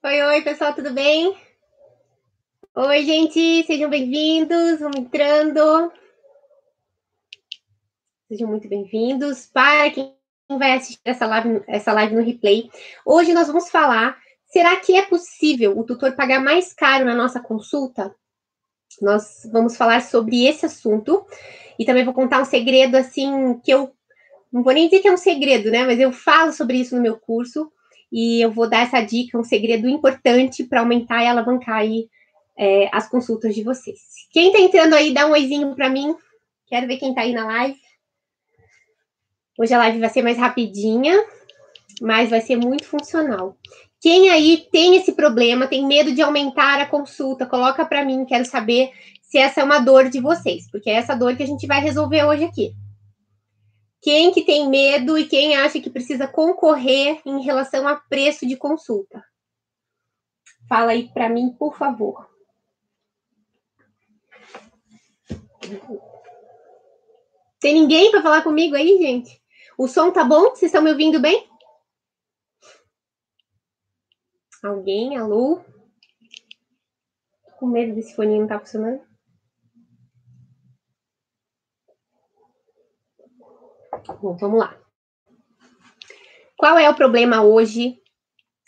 Oi, oi, pessoal, tudo bem? Oi, gente, sejam bem-vindos, vamos entrando. Sejam muito bem-vindos. Para quem vai assistir essa live, essa live no replay, hoje nós vamos falar: será que é possível o tutor pagar mais caro na nossa consulta? Nós vamos falar sobre esse assunto e também vou contar um segredo assim que eu não vou nem dizer que é um segredo, né? Mas eu falo sobre isso no meu curso e eu vou dar essa dica, um segredo importante para aumentar e alavancar aí é, as consultas de vocês. Quem está entrando aí, dá um oizinho para mim. Quero ver quem está aí na live. Hoje a live vai ser mais rapidinha, mas vai ser muito funcional. Quem aí tem esse problema, tem medo de aumentar a consulta, coloca para mim, quero saber se essa é uma dor de vocês, porque é essa dor que a gente vai resolver hoje aqui. Quem que tem medo e quem acha que precisa concorrer em relação a preço de consulta? Fala aí para mim, por favor. Tem ninguém para falar comigo aí, gente? O som tá bom? Vocês estão me ouvindo bem? Alguém? Alô? Tô com medo desse fone não tá funcionando. Bom, vamos lá. Qual é o problema hoje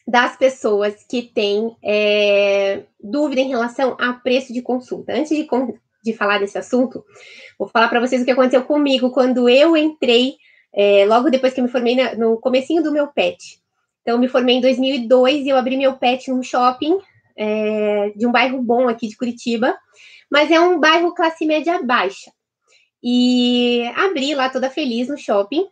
das pessoas que têm é, dúvida em relação a preço de consulta? Antes de, de falar desse assunto, vou falar para vocês o que aconteceu comigo quando eu entrei, é, logo depois que eu me formei na, no comecinho do meu PET. Então, eu me formei em 2002 e eu abri meu PET num shopping é, de um bairro bom aqui de Curitiba, mas é um bairro classe média baixa. E abri lá toda feliz no shopping.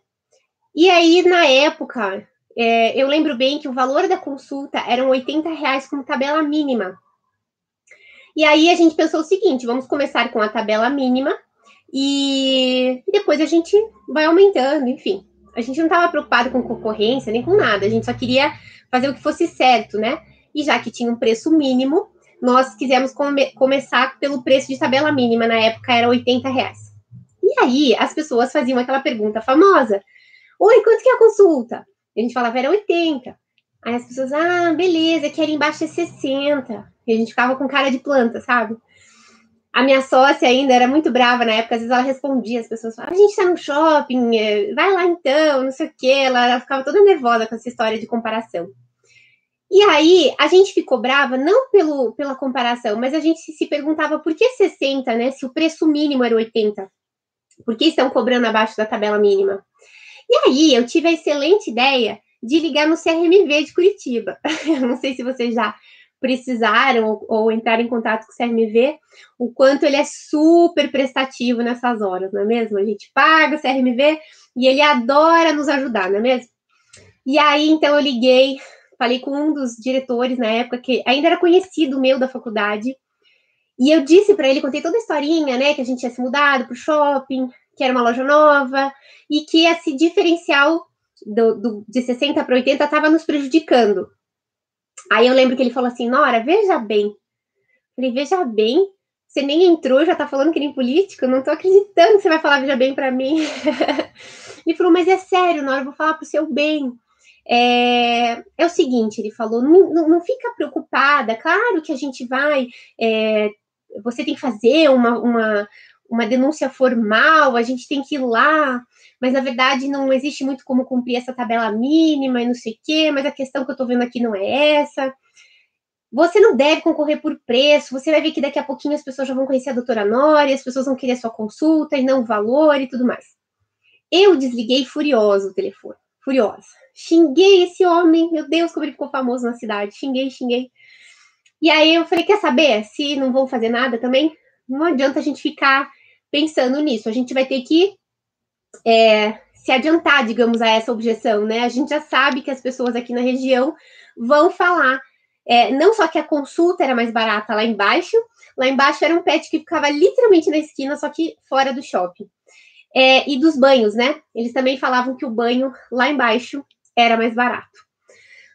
E aí, na época, é, eu lembro bem que o valor da consulta eram 80 reais como tabela mínima. E aí a gente pensou o seguinte: vamos começar com a tabela mínima e depois a gente vai aumentando, enfim. A gente não estava preocupado com concorrência nem com nada, a gente só queria fazer o que fosse certo, né? E já que tinha um preço mínimo, nós quisemos come começar pelo preço de tabela mínima, na época era 80 reais. E aí as pessoas faziam aquela pergunta famosa: Oi, quanto que é a consulta? A gente falava, era 80. Aí as pessoas, ah, beleza, que ali embaixo é 60. E a gente ficava com cara de planta, sabe? A minha sócia ainda era muito brava na época, às vezes ela respondia, as pessoas falavam, a gente tá no shopping, é, vai lá então, não sei o quê. Ela, ela ficava toda nervosa com essa história de comparação. E aí, a gente ficou brava, não pelo, pela comparação, mas a gente se perguntava por que 60, né? Se o preço mínimo era 80. Por que estão cobrando abaixo da tabela mínima? E aí, eu tive a excelente ideia de ligar no CRMV de Curitiba. Eu não sei se vocês já precisaram ou, ou entraram em contato com o CRMV, o quanto ele é super prestativo nessas horas, não é mesmo? A gente paga o CRMV e ele adora nos ajudar, não é mesmo? E aí, então, eu liguei, falei com um dos diretores na época, que ainda era conhecido meu da faculdade, e eu disse para ele, contei toda a historinha, né, que a gente tinha se mudado para o shopping, que era uma loja nova, e que esse diferencial do, do de 60 para 80 estava nos prejudicando. Aí eu lembro que ele falou assim, Nora, veja bem. falei, veja bem, você nem entrou, já tá falando que nem político, não tô acreditando que você vai falar veja bem para mim. ele falou, mas é sério, Nora, eu vou falar pro seu bem. É, é o seguinte, ele falou, não, não, não, fica preocupada, claro que a gente vai é, você tem que fazer uma, uma, uma denúncia formal, a gente tem que ir lá, mas na verdade não existe muito como cumprir essa tabela mínima e não sei o quê, mas a questão que eu estou vendo aqui não é essa. Você não deve concorrer por preço, você vai ver que daqui a pouquinho as pessoas já vão conhecer a doutora Nori, as pessoas vão querer sua consulta e não o valor e tudo mais. Eu desliguei furioso o telefone, furiosa. Xinguei esse homem, meu Deus, como ele ficou famoso na cidade. Xinguei, xinguei. E aí eu falei, quer saber? Se não vão fazer nada também, não adianta a gente ficar pensando nisso. A gente vai ter que é, se adiantar, digamos, a essa objeção, né? A gente já sabe que as pessoas aqui na região vão falar. É, não só que a consulta era mais barata lá embaixo, lá embaixo era um pet que ficava literalmente na esquina, só que fora do shopping. É, e dos banhos, né? Eles também falavam que o banho lá embaixo era mais barato.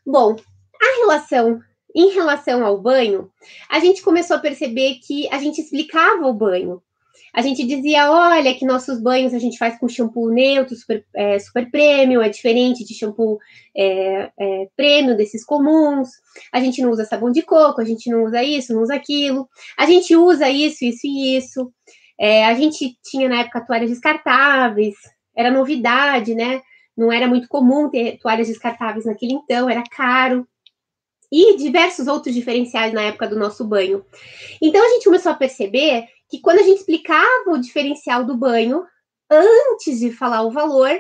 Bom, a relação em relação ao banho, a gente começou a perceber que a gente explicava o banho. a gente dizia, olha, que nossos banhos a gente faz com shampoo neutro, super, é, super premium, é diferente de shampoo é, é, premium desses comuns. A gente não usa sabão de coco, a gente não usa isso, não usa aquilo. A gente usa isso, isso e isso. É, a gente tinha na época toalhas descartáveis, era novidade, né? Não era muito comum ter toalhas descartáveis naquele então, era caro. E diversos outros diferenciais na época do nosso banho. Então a gente começou a perceber que quando a gente explicava o diferencial do banho, antes de falar o valor,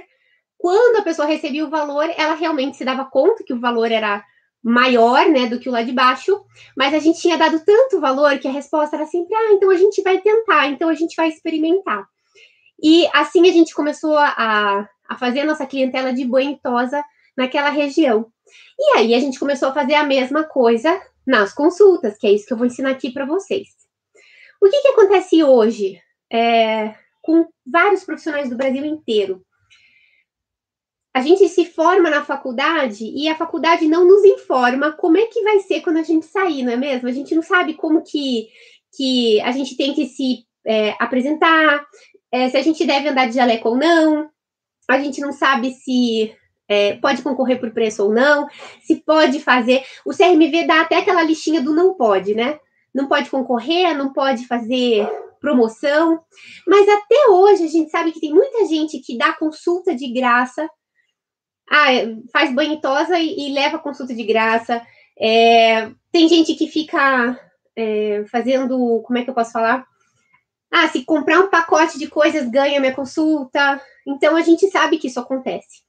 quando a pessoa recebia o valor, ela realmente se dava conta que o valor era maior, né, do que o lá de baixo, mas a gente tinha dado tanto valor que a resposta era sempre, ah, então a gente vai tentar, então a gente vai experimentar. E assim a gente começou a, a fazer a nossa clientela de banho tosa naquela região. E aí a gente começou a fazer a mesma coisa nas consultas, que é isso que eu vou ensinar aqui para vocês. O que, que acontece hoje é, com vários profissionais do Brasil inteiro? A gente se forma na faculdade e a faculdade não nos informa como é que vai ser quando a gente sair, não é mesmo? A gente não sabe como que, que a gente tem que se é, apresentar, é, se a gente deve andar de jaleco ou não, a gente não sabe se é, pode concorrer por preço ou não, se pode fazer. O CRMV dá até aquela listinha do não pode, né? não pode concorrer, não pode fazer promoção. Mas até hoje a gente sabe que tem muita gente que dá consulta de graça, ah, faz banho tosa e, e leva consulta de graça. É, tem gente que fica é, fazendo, como é que eu posso falar? Ah, se comprar um pacote de coisas ganha minha consulta. Então a gente sabe que isso acontece.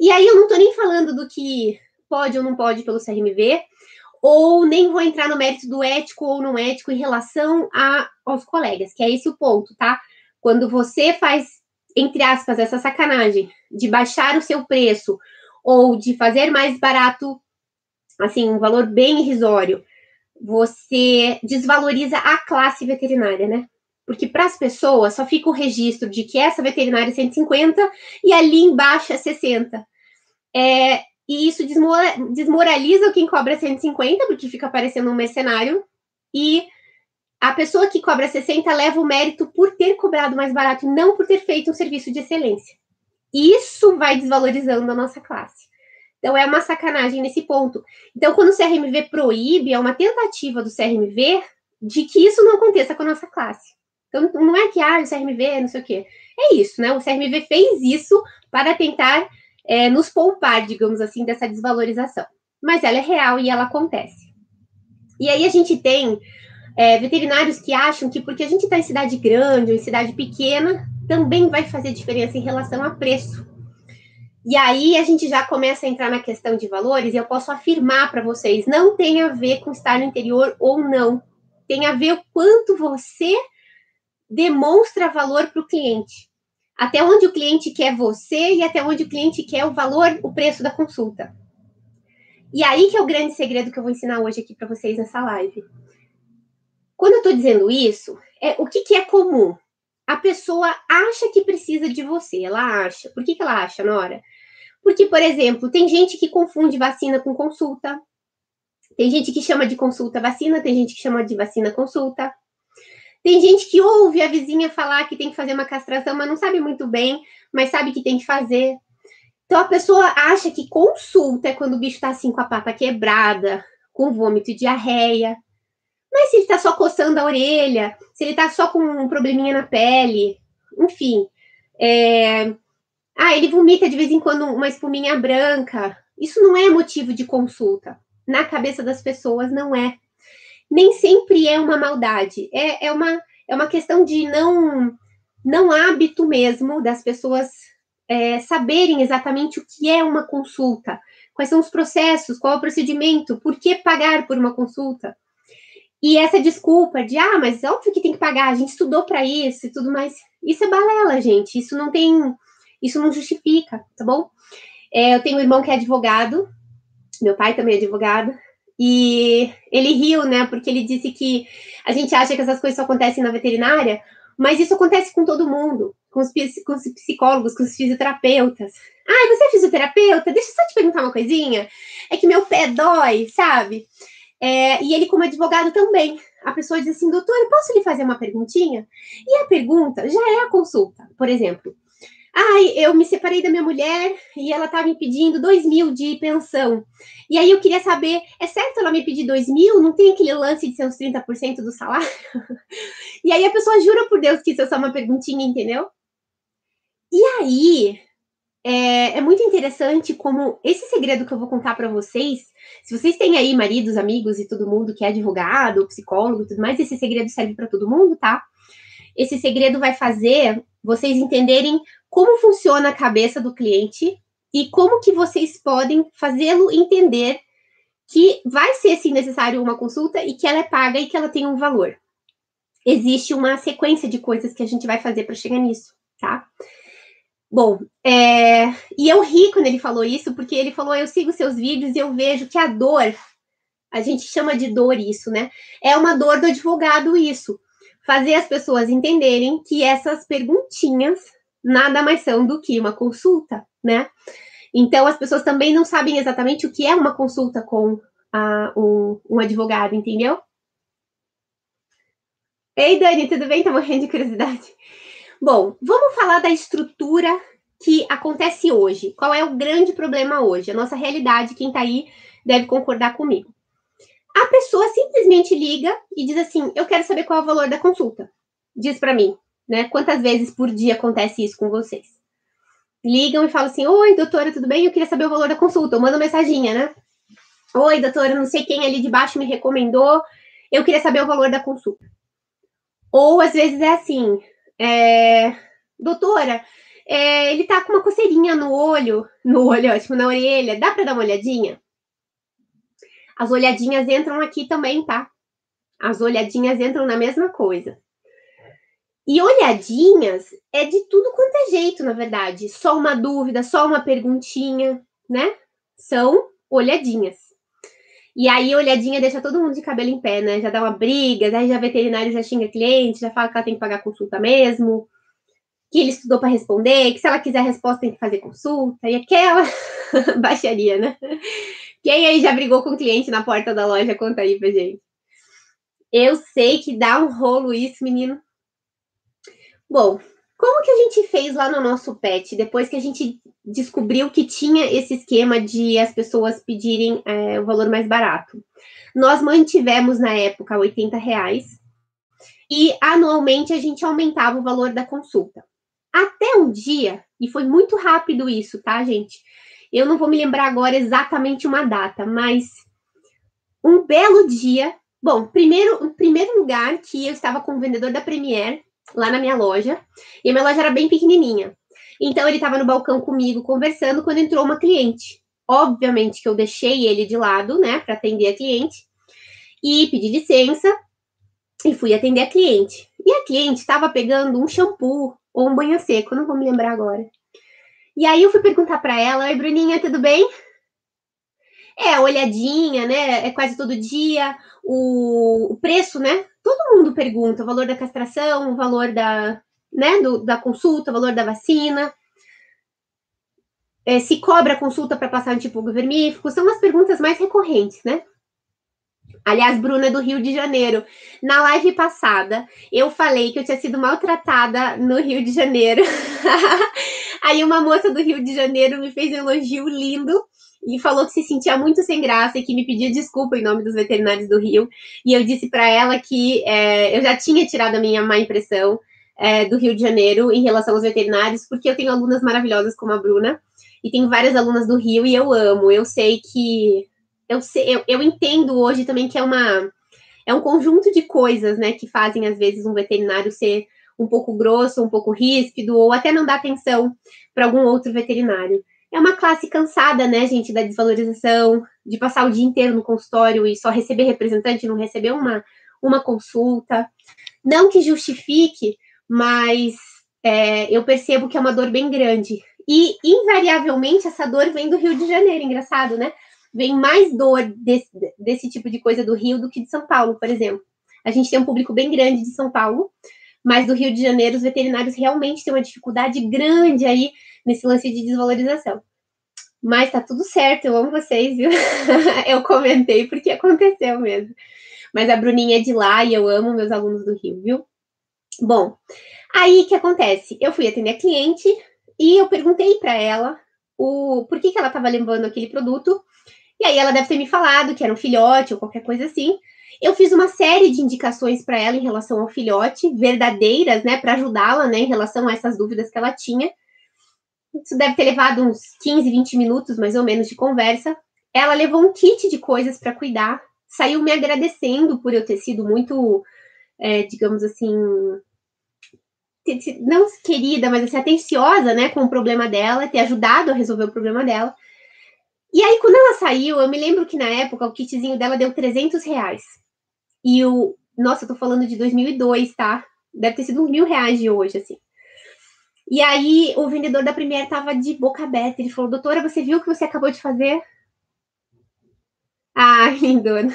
E aí eu não estou nem falando do que pode ou não pode pelo CRMV, ou nem vou entrar no mérito do ético ou não ético em relação a, aos colegas, que é esse o ponto, tá? Quando você faz, entre aspas, essa sacanagem de baixar o seu preço ou de fazer mais barato, assim, um valor bem irrisório, você desvaloriza a classe veterinária, né? Porque para as pessoas só fica o registro de que essa veterinária é 150 e ali embaixo é 60. É, e isso desmoraliza quem cobra 150, porque fica parecendo um mercenário. E a pessoa que cobra 60 leva o mérito por ter cobrado mais barato e não por ter feito um serviço de excelência. Isso vai desvalorizando a nossa classe. Então, é uma sacanagem nesse ponto. Então, quando o CRMV proíbe, é uma tentativa do CRMV de que isso não aconteça com a nossa classe. Então, não é que, ah, o CRMV, não sei o quê. É isso, né? O CRMV fez isso para tentar é, nos poupar, digamos assim, dessa desvalorização. Mas ela é real e ela acontece. E aí a gente tem é, veterinários que acham que porque a gente está em cidade grande ou em cidade pequena, também vai fazer diferença em relação a preço. E aí a gente já começa a entrar na questão de valores, e eu posso afirmar para vocês, não tem a ver com estar no interior ou não. Tem a ver o quanto você demonstra valor para o cliente até onde o cliente quer você e até onde o cliente quer o valor, o preço da consulta. E aí que é o grande segredo que eu vou ensinar hoje aqui para vocês nessa live. Quando eu estou dizendo isso, é o que, que, é comum? A pessoa acha que precisa de você, ela acha. Por que, que ela acha, Nora? Porque, por exemplo, tem gente que confunde vacina com consulta. Tem gente que chama de consulta vacina, tem gente que chama de vacina consulta. Tem gente que ouve a vizinha falar que tem que fazer uma castração, mas não sabe muito bem, mas sabe que tem que fazer. Então a pessoa acha que consulta é quando o bicho tá assim com a pata quebrada, com vômito e diarreia. Mas se ele tá só coçando a orelha, se ele tá só com um probleminha na pele, enfim. É... Ah, ele vomita de vez em quando uma espuminha branca. Isso não é motivo de consulta. Na cabeça das pessoas, não é nem sempre é uma maldade, é, é, uma, é uma questão de não, não hábito mesmo das pessoas é, saberem exatamente o que é uma consulta, quais são os processos, qual é o procedimento, por que pagar por uma consulta. E essa desculpa de, ah, mas óbvio que tem que pagar, a gente estudou para isso e tudo mais. Isso é balela, gente. Isso não tem. Isso não justifica, tá bom? É, eu tenho um irmão que é advogado, meu pai também é advogado, e ele riu, né? Porque ele disse que a gente acha que essas coisas só acontecem na veterinária, mas isso acontece com todo mundo, com os, com os psicólogos, com os fisioterapeutas. Ah, você é fisioterapeuta? Deixa eu só te perguntar uma coisinha. É que meu pé dói, sabe? É, e ele, como advogado, também. a pessoa diz assim, doutora, posso lhe fazer uma perguntinha? E a pergunta já é a consulta. Por exemplo, Ai, eu me separei da minha mulher e ela tá me pedindo dois mil de pensão. E aí eu queria saber, é certo ela me pedir dois mil? Não tem aquele lance de ser uns 30% do salário? e aí a pessoa jura por Deus que isso é só uma perguntinha, entendeu? E aí, é, é, muito interessante como esse segredo que eu vou contar para vocês, se vocês têm aí maridos, amigos e todo mundo que é advogado, psicólogo e tudo mais, esse segredo serve para todo mundo, tá? Esse segredo vai fazer vocês entenderem como funciona a cabeça do cliente e como que vocês podem fazê-lo entender que vai ser sim necessário uma consulta e que ela é paga e que ela tem um valor. Existe uma sequência de coisas que a gente vai fazer para chegar nisso, tá? Bom, é... e eu ri quando ele falou isso, porque ele falou: eu sigo seus vídeos e eu vejo que a dor, a gente chama de dor isso, né? É uma dor do advogado, isso. Fazer as pessoas entenderem que essas perguntinhas nada mais são do que uma consulta, né? Então, as pessoas também não sabem exatamente o que é uma consulta com um, um, advogado, entendeu? Ei, Dani, tudo bem? Tá morrendo de curiosidade. Bom, vamos falar da estrutura que acontece hoje. Qual é o grande problema hoje? A nossa realidade, quem tá aí deve concordar comigo. A pessoa simplesmente liga e diz assim: Eu quero saber qual é o valor da consulta. Diz para mim né? Quantas vezes por dia acontece isso com vocês? Ligam e falam assim: Oi, doutora, tudo bem? Eu queria saber o valor da consulta. Eu mando mensaginha, né? Oi, doutora, não sei quem ali de baixo me recomendou. Eu queria saber o valor da consulta. Ou às vezes é assim: é, Doutora, é, ele tá com uma coceirinha no olho, no olho, ótimo, na orelha. Dá para dar uma olhadinha? As olhadinhas entram aqui também, tá? As olhadinhas entram na mesma coisa. E olhadinhas é de tudo quanto é jeito, na verdade. Só uma dúvida, só uma perguntinha, né? São olhadinhas. E aí, olhadinha deixa todo mundo de cabelo em pé, né? Já dá uma briga, daí já veterinário já xinga cliente, já fala que ela tem que pagar consulta mesmo, que ele estudou para responder, que se ela quiser resposta tem que fazer consulta, e aquela baixaria, né? Quem aí já brigou com o cliente na porta da loja? Conta aí pra gente. Eu sei que dá um rolo isso, menino. Bom, como que a gente fez lá no nosso pet, depois que a gente descobriu que tinha esse esquema de as pessoas pedirem é, o valor mais barato? Nós mantivemos na época 80 reais e anualmente a gente aumentava o valor da consulta. Até um dia, e foi muito rápido isso, tá, gente? Eu não vou me lembrar agora exatamente uma data, mas um belo dia. Bom, primeiro, em primeiro lugar, que eu estava com o vendedor da Premier lá na minha loja. E a minha loja era bem pequenininha. Então ele estava no balcão comigo conversando quando entrou uma cliente. Obviamente que eu deixei ele de lado, né, para atender a cliente. E pedi licença e fui atender a cliente. E a cliente estava pegando um shampoo ou um banho seco, não vou me lembrar agora. E aí eu fui perguntar para ela: "Oi, Bruninha, tudo bem?" É, olhadinha, né? É quase todo dia. O, o preço, né? todo mundo pergunta o valor da castração, o valor da, né, do, da consulta, o valor da vacina. É, se cobra consulta para passar antipulgo vermífugo, são as perguntas mais recorrentes, né? Aliás, Bruna é do Rio de Janeiro. Na live passada, eu falei que eu tinha sido maltratada no Rio de Janeiro. Aí uma moça do Rio de Janeiro me fez um elogio lindo e falou que se sentia muito sem graça e que me pedia desculpa em nome dos veterinários do Rio. E eu disse para ela que é, eu já tinha tirado a minha má impressão é, do Rio de Janeiro em relação aos veterinários, porque eu tenho alunas maravilhosas como a Bruna e tenho várias alunas do Rio e eu amo. Eu sei que eu, sei, eu, eu entendo hoje também que é uma é um conjunto de coisas, né, que fazem às vezes um veterinário ser um pouco grosso, um pouco ríspido, ou até não dar atenção para algum outro veterinário é uma classe cansada, né, gente, da desvalorização, de passar o dia inteiro no consultório e só receber representante, não receber uma, uma consulta. Não que justifique, mas é, eu percebo que é uma dor bem grande. E, invariavelmente, essa dor vem do Rio de Janeiro, engraçado, né? Vem mais dor desse, desse tipo de coisa do Rio do que de São Paulo, por exemplo. A gente tem um público bem grande de São Paulo, mas do Rio de Janeiro, os veterinários realmente têm uma dificuldade grande aí nesse lance de desvalorização. Mas tá tudo certo, eu amo vocês, viu? eu comentei porque aconteceu mesmo. Mas a Bruninha é de lá e eu amo meus alunos do Rio, viu? Bom, aí que acontece? Eu fui atender a cliente e eu perguntei para ela o por que, que ela estava levando aquele produto. E aí ela deve ter me falado que era um filhote ou qualquer coisa assim. Eu fiz uma série de indicações para ela em relação ao filhote, verdadeiras, né, para ajudá-la, né, em relação a essas dúvidas que ela tinha. Isso deve ter levado uns 15, 20 minutos mais ou menos de conversa. Ela levou um kit de coisas para cuidar, saiu me agradecendo por eu ter sido muito, é, digamos assim, não querida, mas assim, atenciosa, né, com o problema dela, ter ajudado a resolver o problema dela. E aí, quando ela saiu, eu me lembro que na época o kitzinho dela deu 300 reais. E o. Nossa, eu tô falando de 2002, tá? Deve ter sido uns mil reais de hoje, assim. E aí, o vendedor da Premier tava de boca aberta. Ele falou: Doutora, você viu o que você acabou de fazer? Ah, lindona.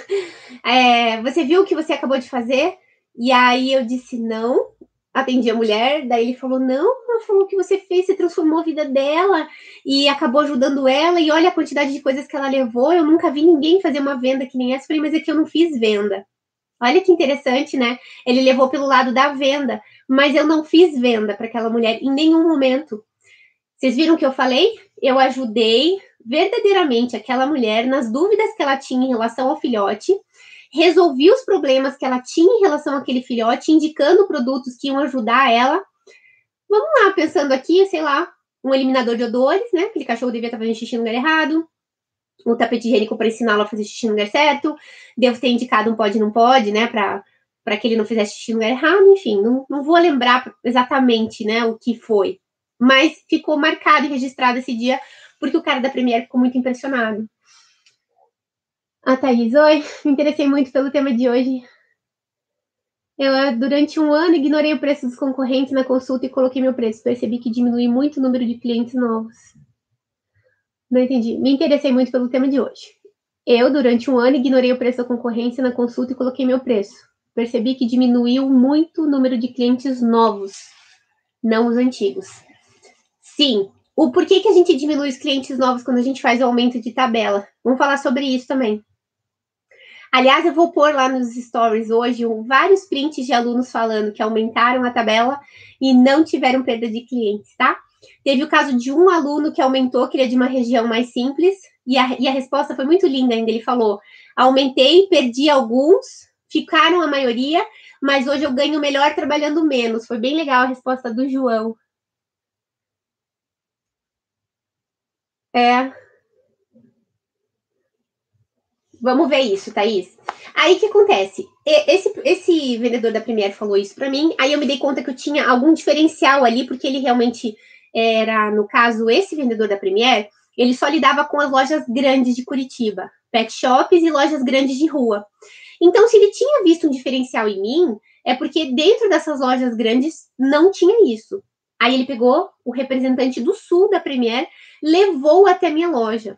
É, você viu o que você acabou de fazer? E aí eu disse: Não atendi a mulher, daí ele falou: Não, ela falou que você fez, você transformou a vida dela e acabou ajudando ela, e olha a quantidade de coisas que ela levou. Eu nunca vi ninguém fazer uma venda que nem essa. Eu falei, mas é que eu não fiz venda. Olha que interessante, né? Ele levou pelo lado da venda, mas eu não fiz venda para aquela mulher em nenhum momento. Vocês viram o que eu falei? Eu ajudei verdadeiramente aquela mulher nas dúvidas que ela tinha em relação ao filhote resolvi os problemas que ela tinha em relação àquele filhote, indicando produtos que iam ajudar ela. Vamos lá, pensando aqui, sei lá, um eliminador de odores, né? Aquele cachorro devia estar fazendo xixi no lugar errado. Um tapete higiênico para ensiná-lo a fazer xixi no lugar certo. Devo ter indicado um pode não pode, né? Para que ele não fizesse xixi no lugar errado. Enfim, não, não vou lembrar exatamente, né? O que foi. Mas ficou marcado e registrado esse dia porque o cara da Premiere ficou muito impressionado. A Thaís, oi, me interessei muito pelo tema de hoje. Eu, durante um ano, ignorei o preço dos concorrentes na consulta e coloquei meu preço. Percebi que diminui muito o número de clientes novos. Não entendi. Me interessei muito pelo tema de hoje. Eu, durante um ano, ignorei o preço da concorrência na consulta e coloquei meu preço. Percebi que diminuiu muito o número de clientes novos, não os antigos. Sim. O porquê que a gente diminui os clientes novos quando a gente faz o aumento de tabela? Vamos falar sobre isso também. Aliás, eu vou pôr lá nos stories hoje vários prints de alunos falando que aumentaram a tabela e não tiveram perda de clientes, tá? Teve o caso de um aluno que aumentou, que ele é de uma região mais simples, e a, e a resposta foi muito linda ainda. Ele falou: aumentei, perdi alguns, ficaram a maioria, mas hoje eu ganho melhor trabalhando menos. Foi bem legal a resposta do João. É, Vamos ver isso, Thaís. Aí o que acontece? Esse, esse vendedor da Premier falou isso para mim, aí eu me dei conta que eu tinha algum diferencial ali, porque ele realmente era, no caso, esse vendedor da Premier, ele só lidava com as lojas grandes de Curitiba, pet shops e lojas grandes de rua. Então, se ele tinha visto um diferencial em mim, é porque dentro dessas lojas grandes não tinha isso. Aí ele pegou o representante do sul da Premier, levou até a minha loja.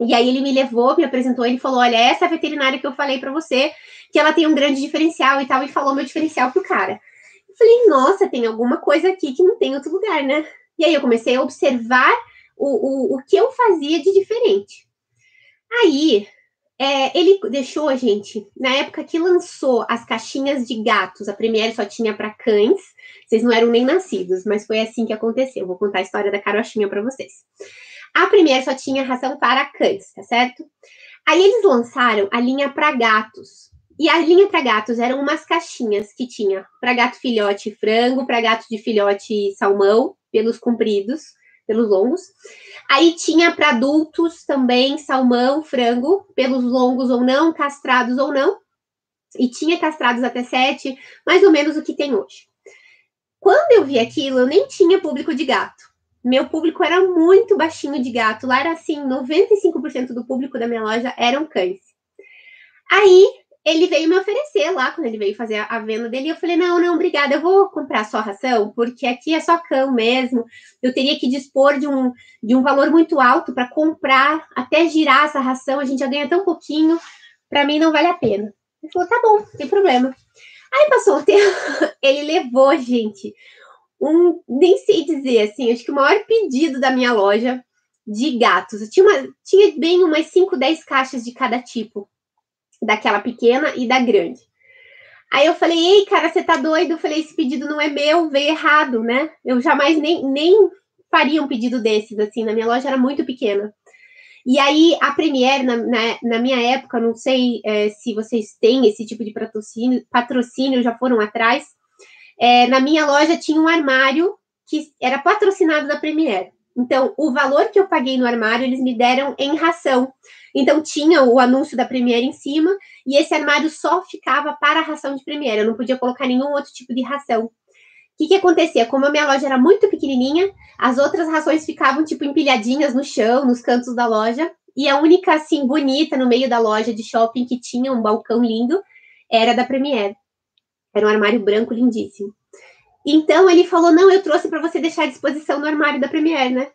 E aí ele me levou, me apresentou, ele falou: "Olha, essa é veterinária que eu falei para você, que ela tem um grande diferencial e tal", e falou meu diferencial pro cara. Eu falei: "Nossa, tem alguma coisa aqui que não tem em outro lugar, né?". E aí eu comecei a observar o, o, o que eu fazia de diferente. Aí é, ele deixou a gente, na época que lançou as caixinhas de gatos, a Premiere só tinha para cães, vocês não eram nem nascidos, mas foi assim que aconteceu. Vou contar a história da carochinha para vocês. A primeira só tinha ração para cães, tá certo? Aí eles lançaram a linha para gatos. E a linha para gatos eram umas caixinhas que tinha para gato filhote frango, para gato de filhote salmão, pelos compridos, pelos longos. Aí tinha para adultos também salmão, frango, pelos longos ou não, castrados ou não. E tinha castrados até sete, mais ou menos o que tem hoje. Quando eu vi aquilo, eu nem tinha público de gato meu público era muito baixinho de gato. Lá era assim, 95% do público da minha loja eram cães. Aí ele veio me oferecer lá, quando ele veio fazer a venda dele, eu falei: não, não, obrigada, eu vou comprar só ração, porque aqui é só cão mesmo. Eu teria que dispor de um, de um valor muito alto para comprar, até girar essa ração, a gente já ganha tão pouquinho, para mim não vale a pena. Ele falou: tá bom, tem problema. Aí passou o tempo, ele levou, gente, um, nem sei dizer, assim, acho que o maior pedido da minha loja de gatos. Eu tinha, uma, tinha bem umas 5, 10 caixas de cada tipo. Daquela pequena e da grande. Aí eu falei, ei, cara, você tá doido? Eu falei, esse pedido não é meu, veio errado, né? Eu jamais nem, nem faria um pedido desses, assim, na minha loja era muito pequena. E aí, a Premiere, na, na, na minha época, não sei é, se vocês têm esse tipo de patrocínio, patrocínio já foram atrás, é, na minha loja tinha um armário que era patrocinado da Premiere. Então, o valor que eu paguei no armário, eles me deram em ração. Então, tinha o anúncio da Premiere em cima, e esse armário só ficava para a ração de Premiere. Eu não podia colocar nenhum outro tipo de ração. O que, que acontecia? Como a minha loja era muito pequenininha, as outras rações ficavam, tipo, empilhadinhas no chão, nos cantos da loja, e a única, assim, bonita no meio da loja de shopping que tinha um balcão lindo era da Premiere. Era um armário branco lindíssimo. Então ele falou: Não, eu trouxe para você deixar à disposição no armário da Premiere, né?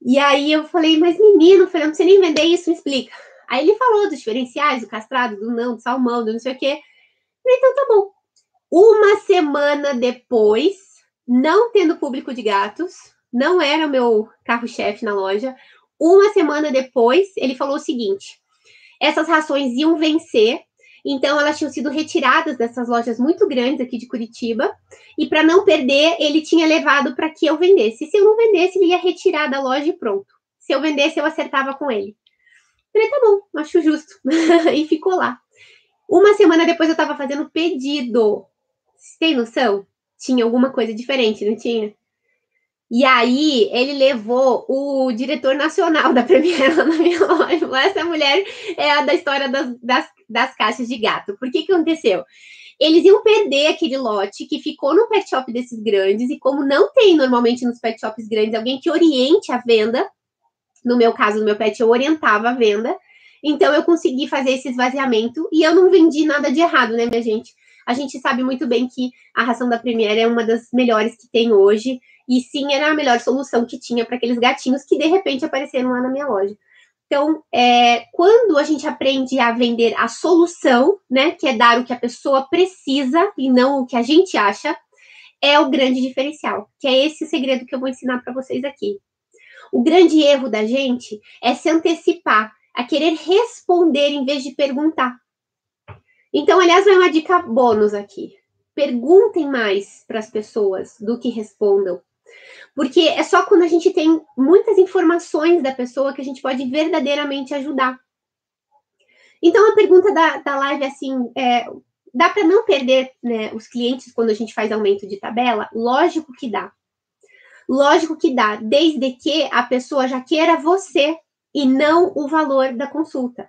E aí eu falei: Mas menino, eu falei, não precisa nem vender isso, me explica. Aí ele falou dos diferenciais, do castrado, do não, do salmão, do não sei o quê. então tá bom. Uma semana depois, não tendo público de gatos, não era o meu carro-chefe na loja. Uma semana depois, ele falou o seguinte: essas rações iam vencer então, elas tinham sido retiradas dessas lojas muito grandes aqui de Curitiba. E para não perder, ele tinha levado para que eu vendesse. Se eu não vendesse, ele ia retirar da loja e pronto. Se eu vendesse, eu acertava com ele. Falei, tá bom, acho justo. e ficou lá. Uma semana depois eu estava fazendo pedido. Você tem noção? Tinha alguma coisa diferente, não tinha? E aí ele levou o diretor nacional da Premiere na minha loja. Essa mulher é a da história das, das, das caixas de gato. Por que que aconteceu? Eles iam perder aquele lote que ficou no pet shop desses grandes, e como não tem normalmente nos pet shops grandes alguém que oriente a venda, no meu caso, no meu pet, eu orientava a venda, então eu consegui fazer esse esvaziamento e eu não vendi nada de errado, né, minha gente? A gente sabe muito bem que a ração da Premiere é uma das melhores que tem hoje. E sim, era a melhor solução que tinha para aqueles gatinhos que de repente apareceram lá na minha loja. Então, é, quando a gente aprende a vender a solução, né, que é dar o que a pessoa precisa e não o que a gente acha, é o grande diferencial, que é esse segredo que eu vou ensinar para vocês aqui. O grande erro da gente é se antecipar, a querer responder em vez de perguntar. Então, aliás, vai uma dica bônus aqui. Perguntem mais para as pessoas do que respondam. Porque é só quando a gente tem muitas informações da pessoa que a gente pode verdadeiramente ajudar. Então, a pergunta da, da live, assim, é, dá para não perder né, os clientes quando a gente faz aumento de tabela? Lógico que dá. Lógico que dá, desde que a pessoa já queira você e não o valor da consulta.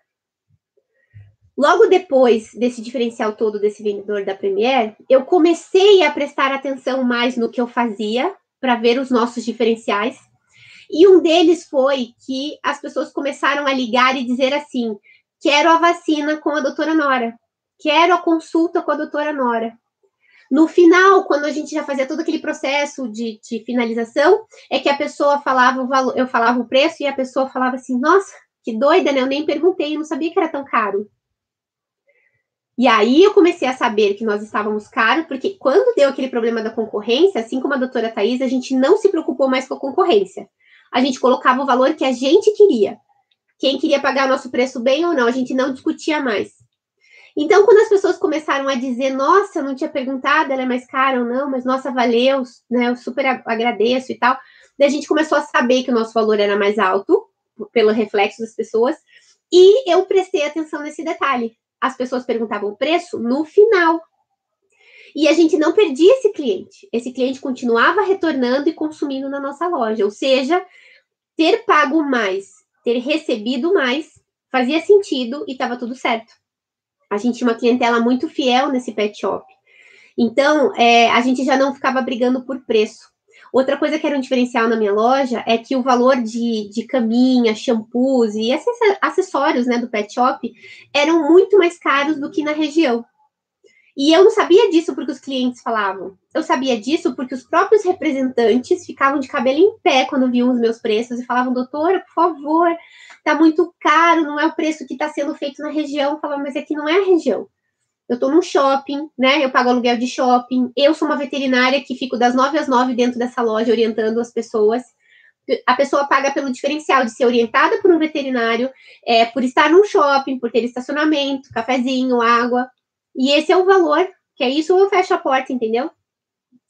Logo depois desse diferencial todo desse vendedor da Premier, eu comecei a prestar atenção mais no que eu fazia para ver os nossos diferenciais. E um deles foi que as pessoas começaram a ligar e dizer assim: quero a vacina com a doutora Nora, quero a consulta com a doutora Nora. No final, quando a gente já fazia todo aquele processo de, de finalização, é que a pessoa falava o valor, eu falava o preço e a pessoa falava assim: nossa, que doida, né? Eu nem perguntei, eu não sabia que era tão caro. E aí eu comecei a saber que nós estávamos caros, porque quando deu aquele problema da concorrência, assim como a doutora Thais, a gente não se preocupou mais com a concorrência. A gente colocava o valor que a gente queria. Quem queria pagar o nosso preço bem ou não, a gente não discutia mais. Então, quando as pessoas começaram a dizer, nossa, eu não tinha perguntado, ela é mais cara ou não, mas nossa, valeu, né? Eu super agradeço e tal. Daí a gente começou a saber que o nosso valor era mais alto, pelo reflexo das pessoas, e eu prestei atenção nesse detalhe as pessoas perguntavam o preço no final. E a gente não perdia esse cliente. Esse cliente continuava retornando e consumindo na nossa loja. Ou seja, ter pago mais, ter recebido mais, fazia sentido e estava tudo certo. A gente tinha uma clientela muito fiel nesse pet shop. Então, é, a gente já não ficava brigando por preço. Outra coisa que era um diferencial na minha loja é que o valor de, de caminha, shampoos e esses acessórios né, do pet shop eram muito mais caros do que na região. E eu não sabia disso porque os clientes falavam. Eu sabia disso porque os próprios representantes ficavam de cabelo em pé quando viam os meus preços e falavam, doutora, por favor, tá muito caro, não é o preço que está sendo feito na região. Eu falava, mas aqui não é a região eu estou num shopping, né? Eu pago aluguel de shopping. Eu sou uma veterinária que fico das nove às nove dentro dessa loja orientando as pessoas. A pessoa paga pelo diferencial de ser orientada por um veterinário, é, por estar num shopping, por ter estacionamento, cafezinho, água. E esse é o valor, que é isso eu fecho a porta, entendeu?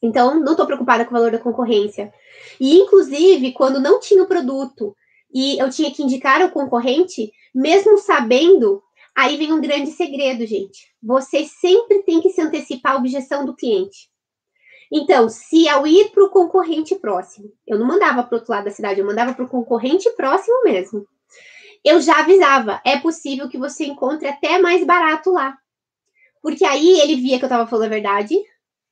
Então, não estou preocupada com o valor da concorrência. E, inclusive, quando não tinha o produto e eu tinha que indicar ao concorrente, mesmo sabendo, aí vem um grande segredo, gente. Você sempre tem que se antecipar à objeção do cliente. Então, se ao ir para o concorrente próximo, eu não mandava para o outro lado da cidade, eu mandava para o concorrente próximo mesmo. Eu já avisava, é possível que você encontre até mais barato lá. Porque aí ele via que eu estava falando a verdade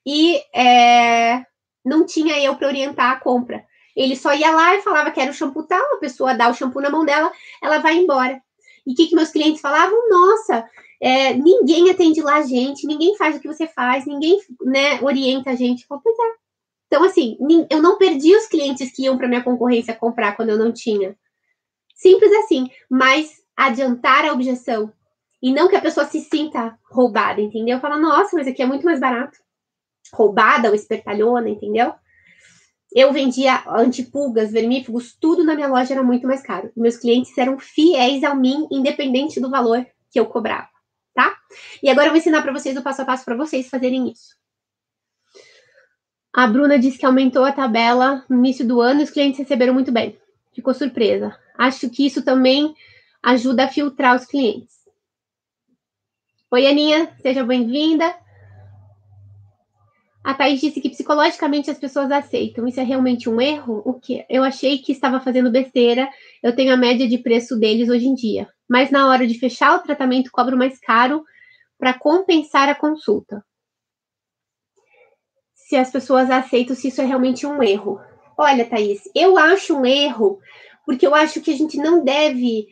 e é, não tinha eu para orientar a compra. Ele só ia lá e falava que era o shampoo tal, a pessoa dá o shampoo na mão dela, ela vai embora. E o que, que meus clientes falavam? Nossa, é, ninguém atende lá a gente, ninguém faz o que você faz, ninguém né, orienta a gente. Então, assim, eu não perdi os clientes que iam para minha concorrência comprar quando eu não tinha. Simples assim, mas adiantar a objeção. E não que a pessoa se sinta roubada, entendeu? Fala, nossa, mas aqui é muito mais barato. Roubada ou espertalhona, entendeu? Eu vendia antipulgas, vermífugos, tudo na minha loja era muito mais caro. Meus clientes eram fiéis a mim, independente do valor que eu cobrava tá? E agora eu vou ensinar para vocês o passo a passo para vocês fazerem isso. A Bruna disse que aumentou a tabela no início do ano e os clientes receberam muito bem. Ficou surpresa. Acho que isso também ajuda a filtrar os clientes. Oi, Aninha, seja bem-vinda. A Thaís disse que psicologicamente as pessoas aceitam. Isso é realmente um erro? O que? Eu achei que estava fazendo besteira. Eu tenho a média de preço deles hoje em dia mas na hora de fechar o tratamento cobro mais caro para compensar a consulta. Se as pessoas aceitam se isso é realmente um erro. Olha, Thaís, eu acho um erro, porque eu acho que a gente não deve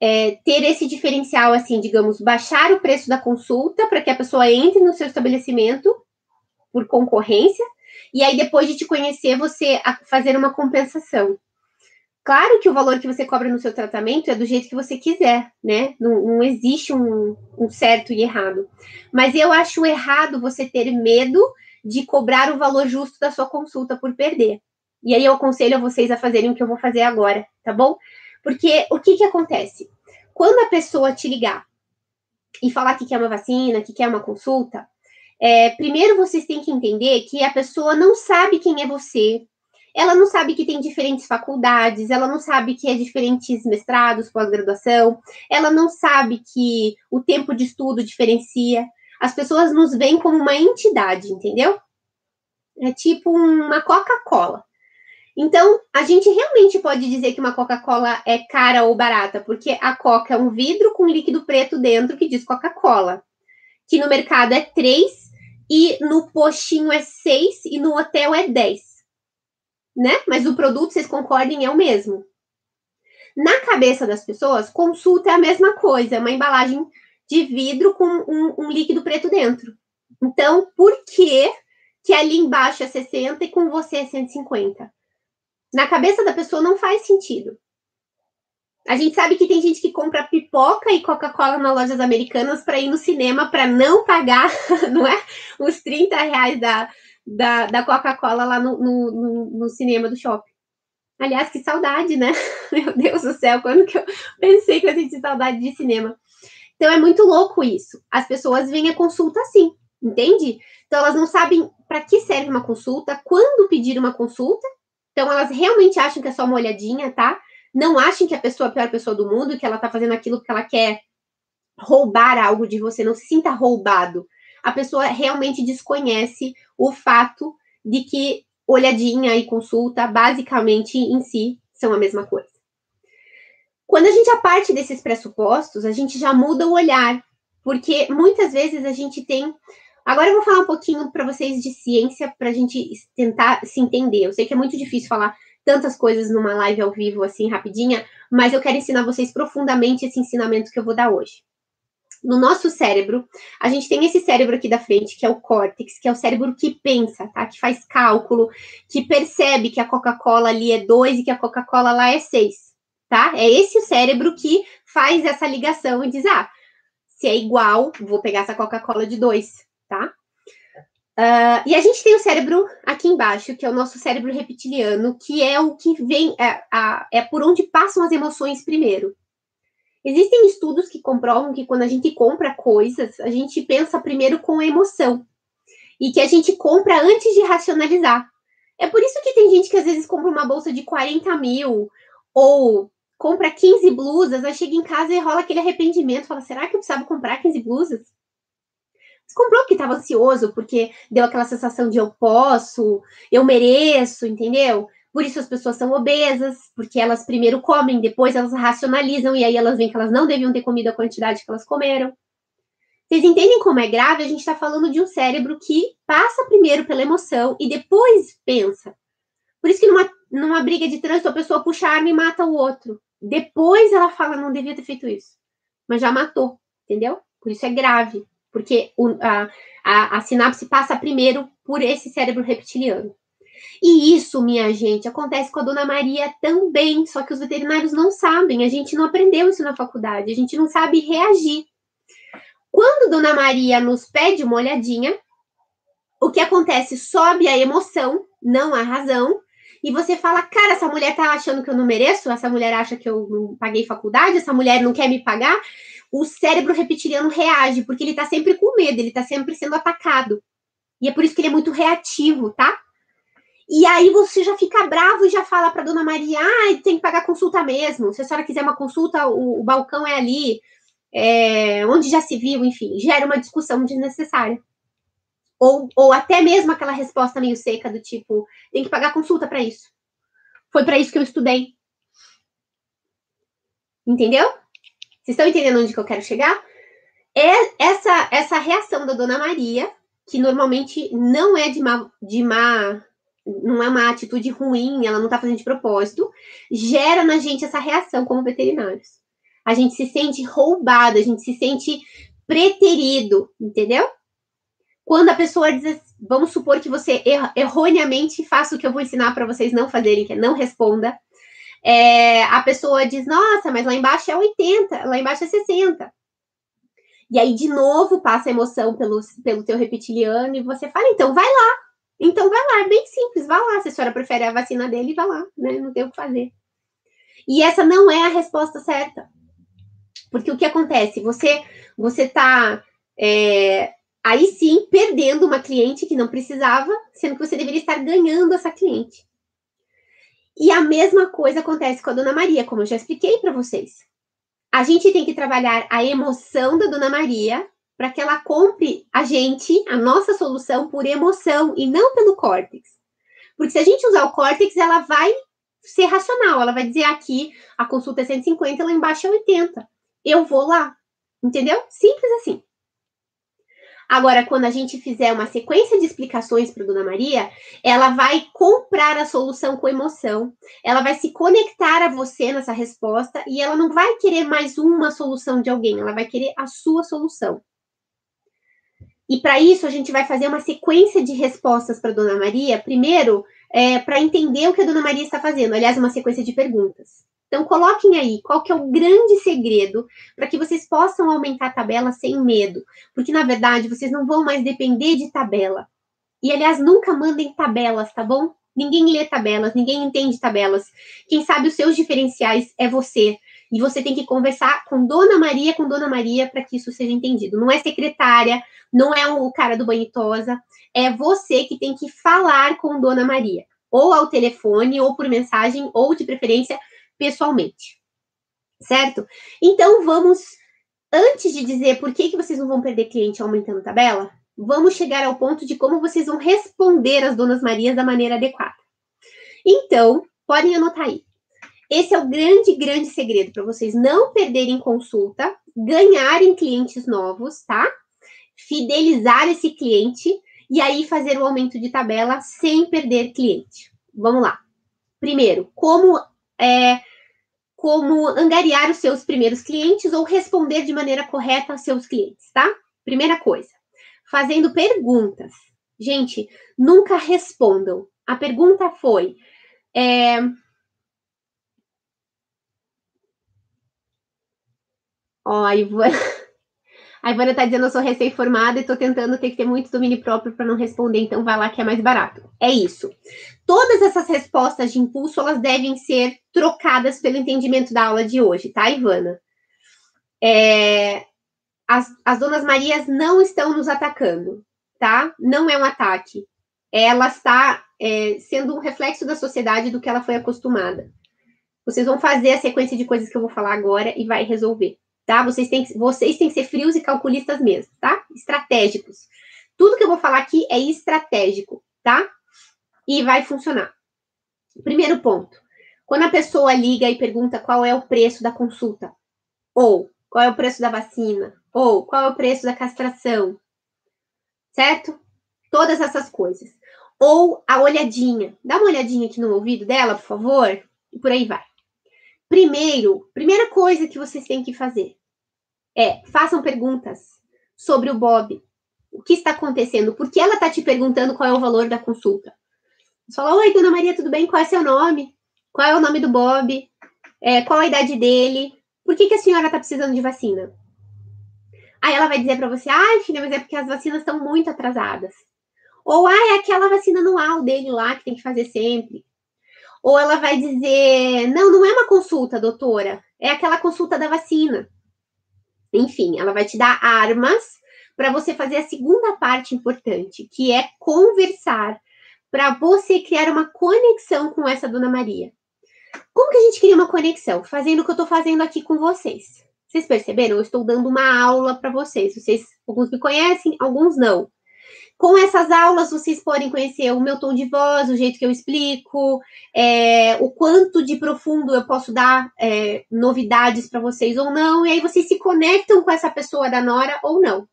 é, ter esse diferencial, assim, digamos, baixar o preço da consulta para que a pessoa entre no seu estabelecimento por concorrência, e aí depois de te conhecer, você fazer uma compensação. Claro que o valor que você cobra no seu tratamento é do jeito que você quiser, né? Não, não existe um, um, certo e errado. Mas eu acho errado você ter medo de cobrar o valor justo da sua consulta por perder. E aí eu aconselho a vocês a fazerem o que eu vou fazer agora, tá bom? Porque o que que acontece? Quando a pessoa te ligar e falar que quer uma vacina, que quer uma consulta, é, primeiro vocês têm que entender que a pessoa não sabe quem é você, ela não sabe que tem diferentes faculdades, ela não sabe que é diferentes mestrados, pós-graduação, ela não sabe que o tempo de estudo diferencia. As pessoas nos veem como uma entidade, entendeu? É tipo uma Coca-Cola. Então, a gente realmente pode dizer que uma Coca-Cola é cara ou barata, porque a Coca é um vidro com líquido preto dentro que diz Coca-Cola, que no mercado é 3 e no postinho é 6 e no hotel é 10 né? Mas o produto, vocês concordem, é o mesmo. Na cabeça das pessoas, consulta é a mesma coisa, é uma embalagem de vidro com um, um líquido preto dentro. Então, por que que ali embaixo é 60 e com você é 150? Na cabeça da pessoa não faz sentido. A gente sabe que tem gente que compra pipoca e Coca-Cola nas lojas americanas para ir no cinema para não pagar, não é? Os 30 reais da, da, da Coca-Cola lá no, no, no, no cinema do shopping. Aliás, que saudade, né? Meu Deus do céu, quando que eu pensei que eu senti saudade de cinema? Então é muito louco isso. As pessoas vêm a consulta assim, entende? Então elas não sabem para que serve uma consulta, quando pedir uma consulta. Então elas realmente acham que é só uma olhadinha, tá? Não achem que a pessoa é a pior pessoa do mundo, que ela tá fazendo aquilo porque ela quer roubar algo de você. Não se sinta roubado a pessoa realmente desconhece o fato de que olhadinha e consulta, basicamente em si, são a mesma coisa. Quando a gente parte desses pressupostos, a gente já muda o olhar, porque muitas vezes a gente tem. Agora eu vou falar um pouquinho para vocês de ciência, para a gente tentar se entender. Eu sei que é muito difícil falar tantas coisas numa live ao vivo, assim, rapidinha, mas eu quero ensinar vocês profundamente esse ensinamento que eu vou dar hoje no nosso cérebro, a gente tem esse cérebro aqui da frente, que é o córtex, que é o cérebro que pensa, tá? Que faz cálculo, que percebe que a Coca-Cola ali é 2 e que a Coca-Cola lá é 6, tá? É esse o cérebro que faz essa ligação e diz: ah, se é igual, vou pegar essa Coca-Cola de 2, tá? Uh, e a gente tem o cérebro aqui embaixo, que é o nosso cérebro reptiliano, que é o que vem, é, a, é por onde passam as emoções primeiro. Existem estudos que comprovam que quando a gente compra coisas, a gente pensa primeiro com emoção. E que a gente compra antes de racionalizar. É por isso que tem gente que às vezes compra uma bolsa de 40 mil, ou compra 15 blusas, aí chega em casa e rola aquele arrependimento, fala, será que eu precisava comprar 15 blusas? Comprou porque estava ansioso, porque deu aquela sensação de eu posso, eu mereço, entendeu? Por isso as pessoas são obesas, porque elas primeiro comem, depois elas racionalizam e aí elas veem que elas não deviam ter comido a quantidade que elas comeram. Vocês entendem como é grave? A gente está falando de um cérebro que passa primeiro pela emoção e depois pensa. Por isso que numa, numa briga de trânsito a pessoa puxa a arma e mata o outro. Depois ela fala, não devia ter feito isso. Mas já matou, entendeu? Por isso é grave porque o, a, a, a sinapse passa primeiro por esse cérebro reptiliano. E isso, minha gente, acontece com a dona Maria também, só que os veterinários não sabem, a gente não aprendeu isso na faculdade, a gente não sabe reagir. Quando dona Maria nos pede uma olhadinha, o que acontece? Sobe a emoção, não a razão, e você fala, cara, essa mulher tá achando que eu não mereço, essa mulher acha que eu não paguei faculdade, essa mulher não quer me pagar, o cérebro reptiliano reage, porque ele tá sempre com medo, ele tá sempre sendo atacado. E é por isso que ele é muito reativo, tá? E aí você já fica bravo e já fala para dona Maria, ah, tem que pagar consulta mesmo. Se a senhora quiser uma consulta, o, o balcão é ali, é, onde já se viu, enfim, gera uma discussão desnecessária. Ou, ou até mesmo aquela resposta meio seca do tipo, tem que pagar consulta para isso. Foi para isso que eu estudei. Entendeu? Vocês estão entendendo onde que eu quero chegar? É essa, essa reação da Dona Maria, que normalmente não é de má, de má não é uma atitude ruim, ela não está fazendo de propósito, gera na gente essa reação como veterinários. A gente se sente roubado, a gente se sente preterido, entendeu? Quando a pessoa diz, vamos supor que você erroneamente faça o que eu vou ensinar para vocês não fazerem, que é não responda é, a pessoa diz, nossa, mas lá embaixo é 80, lá embaixo é 60. E aí, de novo, passa a emoção pelo, pelo teu reptiliano e você fala, então vai lá. Então vai lá, é bem simples, vai lá. Se a senhora prefere a vacina dele, vai lá, né? Não tem o que fazer. E essa não é a resposta certa. Porque o que acontece? Você, você tá é, aí sim perdendo uma cliente que não precisava, sendo que você deveria estar ganhando essa cliente. E a mesma coisa acontece com a Dona Maria, como eu já expliquei para vocês. A gente tem que trabalhar a emoção da Dona Maria para que ela compre a gente, a nossa solução, por emoção e não pelo córtex. Porque se a gente usar o córtex, ela vai ser racional. Ela vai dizer aqui a consulta é 150, lá embaixo é 80. Eu vou lá. Entendeu? Simples assim. Agora, quando a gente fizer uma sequência de explicações para Dona Maria, ela vai comprar a solução com emoção, ela vai se conectar a você nessa resposta e ela não vai querer mais uma solução de alguém, ela vai querer a sua solução. E para isso, a gente vai fazer uma sequência de respostas para Dona Maria, primeiro, é, para entender o que a Dona Maria está fazendo. Aliás, uma sequência de perguntas. Então, coloquem aí qual que é o grande segredo para que vocês possam aumentar a tabela sem medo. Porque, na verdade, vocês não vão mais depender de tabela. E, aliás, nunca mandem tabelas, tá bom? Ninguém lê tabelas, ninguém entende tabelas. Quem sabe os seus diferenciais é você. E você tem que conversar com Dona Maria, com Dona Maria, para que isso seja entendido. Não é secretária, não é o cara do banhitosa, é você que tem que falar com Dona Maria. Ou ao telefone, ou por mensagem, ou de preferência pessoalmente. Certo? Então vamos, antes de dizer por que, que vocês não vão perder cliente aumentando tabela, vamos chegar ao ponto de como vocês vão responder às donas Marias da maneira adequada. Então, podem anotar aí. Esse é o grande, grande segredo para vocês não perderem consulta, ganharem clientes novos, tá? Fidelizar esse cliente e aí fazer o aumento de tabela sem perder cliente. Vamos lá. Primeiro, como é, como angariar os seus primeiros clientes ou responder de maneira correta aos seus clientes, tá? Primeira coisa, fazendo perguntas. Gente, nunca respondam. A pergunta foi. É... Ó, a Ivana... A Ivana tá dizendo eu sou recém-formada e tô tentando ter que ter muito domínio próprio para não responder, então vai lá que é mais barato. É isso. Todas essas respostas de impulso, elas devem ser trocadas pelo entendimento da aula de hoje, tá, Ivana? É, as, as donas Marias não estão nos atacando, tá? Não é um ataque. Ela está é, sendo um reflexo da sociedade do que ela foi acostumada. Vocês vão fazer a sequência de coisas que eu vou falar agora e vai resolver, tá? Vocês têm, vocês têm que ser frios e calculistas mesmo, tá? Estratégicos. Tudo que eu vou falar aqui é estratégico, tá? E vai funcionar. Primeiro ponto. Quando a pessoa liga e pergunta qual é o preço da consulta, ou qual é o preço da vacina, ou qual é o preço da castração, certo? Todas essas coisas. Ou a olhadinha. Dá uma olhadinha aqui no ouvido dela, por favor, e por aí vai. Primeiro, primeira coisa que vocês têm que fazer é façam perguntas sobre o Bob. O que está acontecendo? Por que ela está te perguntando qual é o valor da consulta? Você fala, oi, dona Maria, tudo bem? Qual é seu nome? Qual é o nome do Bob? É, qual a idade dele? Por que, que a senhora está precisando de vacina? Aí ela vai dizer para você, ai, filha, mas é porque as vacinas estão muito atrasadas. Ou, ah, é aquela vacina anual dele lá que tem que fazer sempre. Ou ela vai dizer, não, não é uma consulta, doutora, é aquela consulta da vacina. Enfim, ela vai te dar armas para você fazer a segunda parte importante, que é conversar, para você criar uma conexão com essa dona Maria. Como que a gente cria uma conexão? Fazendo o que eu estou fazendo aqui com vocês. Vocês perceberam? Eu estou dando uma aula para vocês. Vocês, alguns me conhecem, alguns não. Com essas aulas, vocês podem conhecer o meu tom de voz, o jeito que eu explico, é, o quanto de profundo eu posso dar é, novidades para vocês ou não, e aí vocês se conectam com essa pessoa da Nora ou não.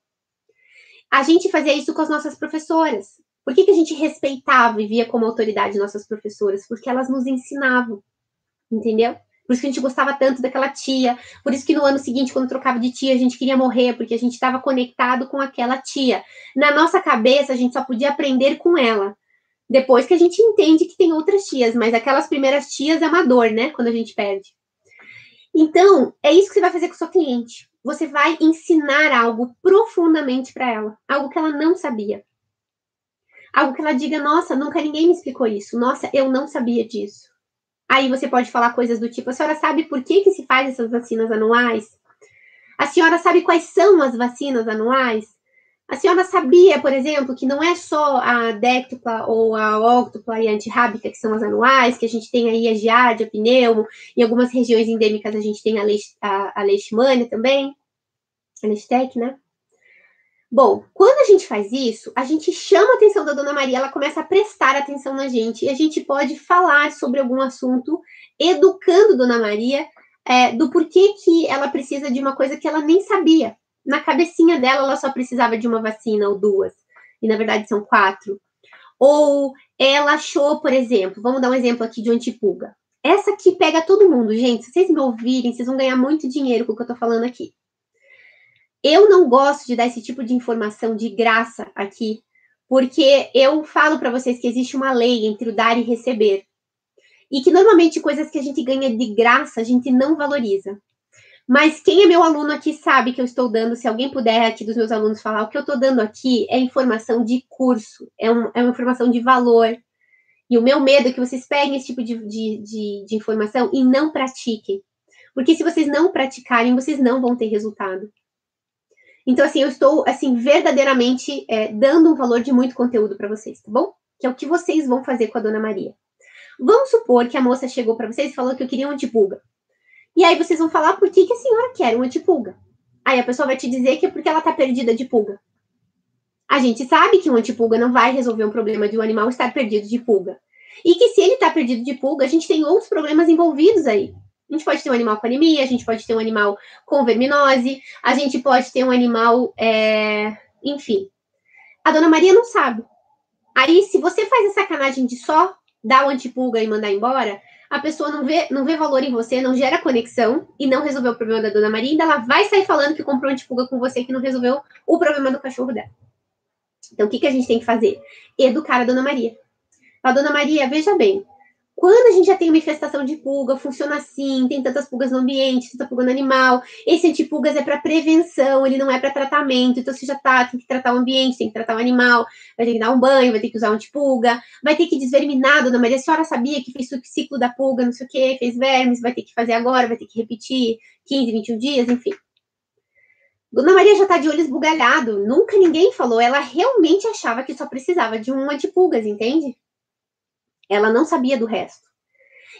A gente fazia isso com as nossas professoras. Por que, que a gente respeitava e via como autoridade nossas professoras? Porque elas nos ensinavam, entendeu? Por isso que a gente gostava tanto daquela tia. Por isso que no ano seguinte, quando trocava de tia, a gente queria morrer, porque a gente estava conectado com aquela tia. Na nossa cabeça, a gente só podia aprender com ela. Depois que a gente entende que tem outras tias, mas aquelas primeiras tias é uma dor, né? Quando a gente perde. Então, é isso que você vai fazer com seu cliente. Você vai ensinar algo profundamente para ela, algo que ela não sabia. Algo que ela diga: Nossa, nunca ninguém me explicou isso. Nossa, eu não sabia disso. Aí você pode falar coisas do tipo: a senhora sabe por que, que se faz essas vacinas anuais? A senhora sabe quais são as vacinas anuais? A senhora sabia, por exemplo, que não é só a déctupla ou a óctupla e a antirrábica que são as anuais, que a gente tem aí a giardia, a pneumo, em algumas regiões endêmicas a gente tem a, leishmania também, a leishtec, né? Bom, quando a gente faz isso, a gente chama a atenção da Dona Maria, ela começa a prestar atenção na gente e a gente pode falar sobre algum assunto, educando Dona Maria é, do porquê que ela precisa de uma coisa que ela nem sabia. Na cabecinha dela, ela só precisava de uma vacina ou duas, e na verdade são quatro. Ou ela achou, por exemplo, vamos dar um exemplo aqui de antipulga. Essa aqui pega todo mundo, gente. Se vocês me ouvirem, vocês vão ganhar muito dinheiro com o que eu tô falando aqui. Eu não gosto de dar esse tipo de informação de graça aqui, porque eu falo para vocês que existe uma lei entre o dar e receber. E que normalmente coisas que a gente ganha de graça a gente não valoriza. Mas quem é meu aluno aqui sabe que eu estou dando, se alguém puder aqui dos meus alunos falar, o que eu estou dando aqui é informação de curso, é, um, é uma informação de valor. E o meu medo é que vocês peguem esse tipo de, de, de, de informação e não pratiquem. Porque se vocês não praticarem, vocês não vão ter resultado. Então, assim, eu estou, assim, verdadeiramente é, dando um valor de muito conteúdo para vocês, tá bom? Que é o que vocês vão fazer com a Dona Maria. Vamos supor que a moça chegou para vocês e falou que eu queria um antipulga. E aí vocês vão falar por que, que a senhora quer um antipulga. Aí a pessoa vai te dizer que é porque ela tá perdida de pulga. A gente sabe que um antipulga não vai resolver um problema de um animal estar perdido de pulga. E que se ele está perdido de pulga, a gente tem outros problemas envolvidos aí. A gente pode ter um animal com anemia, a gente pode ter um animal com verminose, a gente pode ter um animal, é... enfim. A dona Maria não sabe. Aí, se você faz a sacanagem de só dar o antipulga e mandar embora, a pessoa não vê, não vê valor em você, não gera conexão e não resolveu o problema da dona Maria, ainda ela vai sair falando que comprou antipulga com você que não resolveu o problema do cachorro dela. Então, o que, que a gente tem que fazer? Educar a dona Maria. A dona Maria, veja bem, Quando a gente já tem uma infestação de pulga, funciona assim, tem tantas pulgas no ambiente, tanta pulga no animal. Esse antipulgas é para prevenção, ele não é para tratamento. Então, você já tá, tem que tratar o ambiente, tem que tratar o animal, vai ter que dar um banho, vai ter que usar um antipulga, vai ter que desverminar, dona Maria. A senhora sabia que fez o ciclo da pulga, não sei o quê, fez vermes, vai ter que fazer agora, vai ter que repetir 15, 21 dias, enfim. Dona Maria já tá de olho esbugalhado. Nunca ninguém falou. Ela realmente achava que só precisava de um antipulgas, entende? Ela não sabia do resto.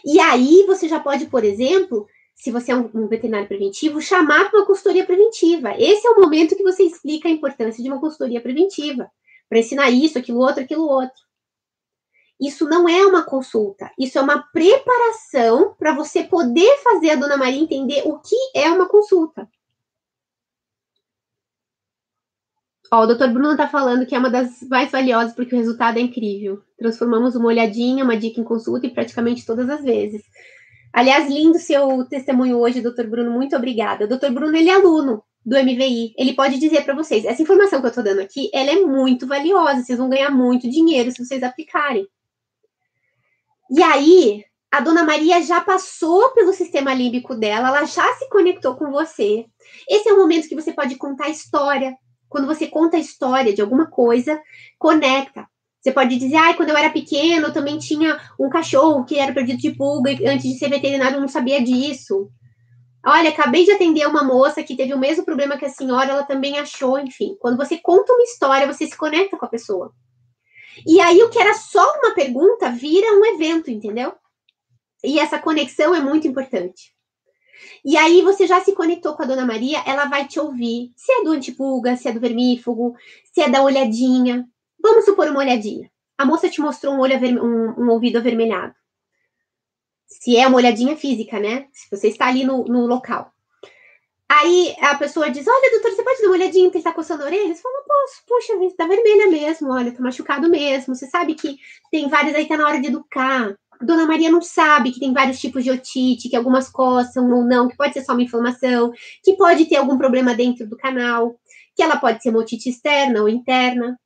E aí você já pode, por exemplo, se você é um, veterinário preventivo, chamar para uma consultoria preventiva. Esse é o momento que você explica a importância de uma consultoria preventiva, para ensinar isso, aquilo outro, aquilo outro. Isso não é uma consulta, isso é uma preparação para você poder fazer a dona Maria entender o que é uma consulta. Ó, o doutor Bruno está falando que é uma das mais valiosas porque o resultado é incrível. Transformamos uma olhadinha, uma dica em consulta e praticamente todas as vezes. Aliás, lindo seu testemunho hoje, doutor Bruno. Muito obrigada. O doutor Bruno, ele é aluno do MVI. Ele pode dizer para vocês, essa informação que eu estou dando aqui, ela é muito valiosa. Vocês vão ganhar muito dinheiro se vocês aplicarem. E aí, a dona Maria já passou pelo sistema límbico dela, ela já se conectou com você. Esse é o momento que você pode contar a história, quando você conta a história de alguma coisa, conecta. Você pode dizer, ah, quando eu era pequeno, eu também tinha um cachorro que era perdido de pulga, e antes de ser veterinário eu não sabia disso. Olha, acabei de atender uma moça que teve o mesmo problema que a senhora, ela também achou, enfim. Quando você conta uma história, você se conecta com a pessoa. E aí, o que era só uma pergunta vira um evento, entendeu? E essa conexão é muito importante. E aí você já se conectou com a Dona Maria, ela vai te ouvir. Se é do antipulga, se é do vermífugo, se é da olhadinha. Vamos supor uma olhadinha. A moça te mostrou um, olho um, um ouvido avermelhado. Se é uma olhadinha física, né? Se você está ali no, no local. Aí a pessoa diz: Olha, doutor, você pode dar uma olhadinha que ele tá coçando a orelha? Você fala: Posso, puxa, tá vermelha mesmo, olha, tá machucado mesmo. Você sabe que tem várias aí, tá na hora de educar. Dona Maria não sabe que tem vários tipos de otite, que algumas coçam ou não, que pode ser só uma inflamação, que pode ter algum problema dentro do canal, que ela pode ser uma otite externa ou interna.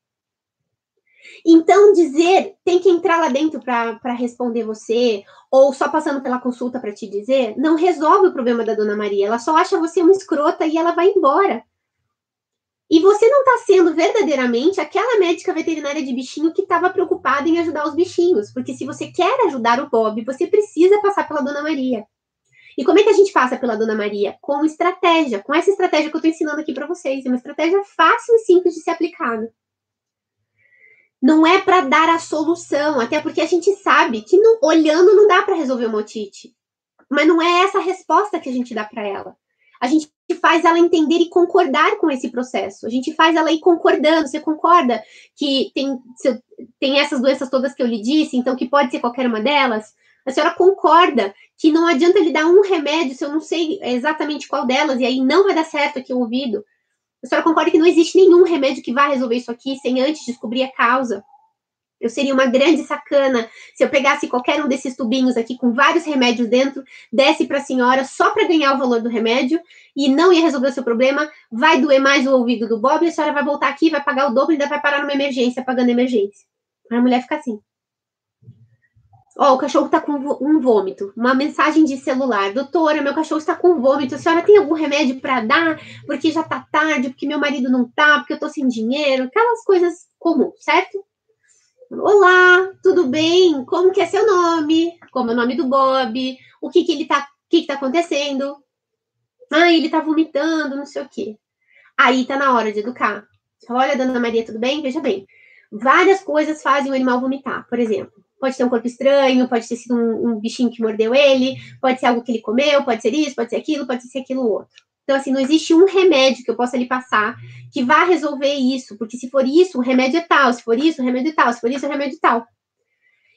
Então, dizer, tem que entrar lá dentro para responder você, ou só passando pela consulta para te dizer, não resolve o problema da Dona Maria. Ela só acha você uma escrota e ela vai embora. E você não está sendo verdadeiramente aquela médica veterinária de bichinho que estava preocupada em ajudar os bichinhos. Porque se você quer ajudar o Bob, você precisa passar pela Dona Maria. E como é que a gente passa pela Dona Maria? Com estratégia, com essa estratégia que eu estou ensinando aqui para vocês. É uma estratégia fácil e simples de ser aplicada. Não é para dar a solução, até porque a gente sabe que não, olhando não dá para resolver uma otite. Mas não é essa a resposta que a gente dá para ela a gente faz ela entender e concordar com esse processo. A gente faz ela ir concordando. Você concorda que tem, tem essas doenças todas que eu lhe disse, então que pode ser qualquer uma delas? A senhora concorda que não adianta lhe dar um remédio se eu não sei exatamente qual delas, e aí não vai dar certo aqui o ouvido? A senhora concorda que não existe nenhum remédio que vá resolver isso aqui sem antes descobrir a causa? Eu seria uma grande sacana se eu pegasse qualquer um desses tubinhos aqui com vários remédios dentro, desse para a senhora só para ganhar o valor do remédio e não ia resolver o seu problema. Vai doer mais o ouvido do Bob e a senhora vai voltar aqui, vai pagar o dobro e ainda vai parar numa emergência, pagando emergência. A mulher fica assim. Ó, oh, o cachorro tá com um vômito. Uma mensagem de celular. Doutora, meu cachorro está com vômito. A senhora tem algum remédio para dar? Porque já tá tarde, porque meu marido não tá, porque eu tô sem dinheiro. Aquelas coisas comuns, certo? Olá, tudo bem? Como que é seu nome? Como é o nome do Bob? O que que ele tá, o que que tá acontecendo? Ah, ele tá vomitando, não sei o quê. Aí tá na hora de educar. Olha, dona Maria, tudo bem? Veja bem. Várias coisas fazem o animal vomitar. Por exemplo, pode ter um corpo estranho, pode ter sido um, um bichinho que mordeu ele, pode ser algo que ele comeu, pode ser isso, pode ser aquilo, pode ser aquilo outro. Então, assim, não existe um remédio que eu possa lhe passar que vá resolver isso, porque se for isso, o remédio é tal, se for isso, o remédio é tal, se for isso, o remédio é tal.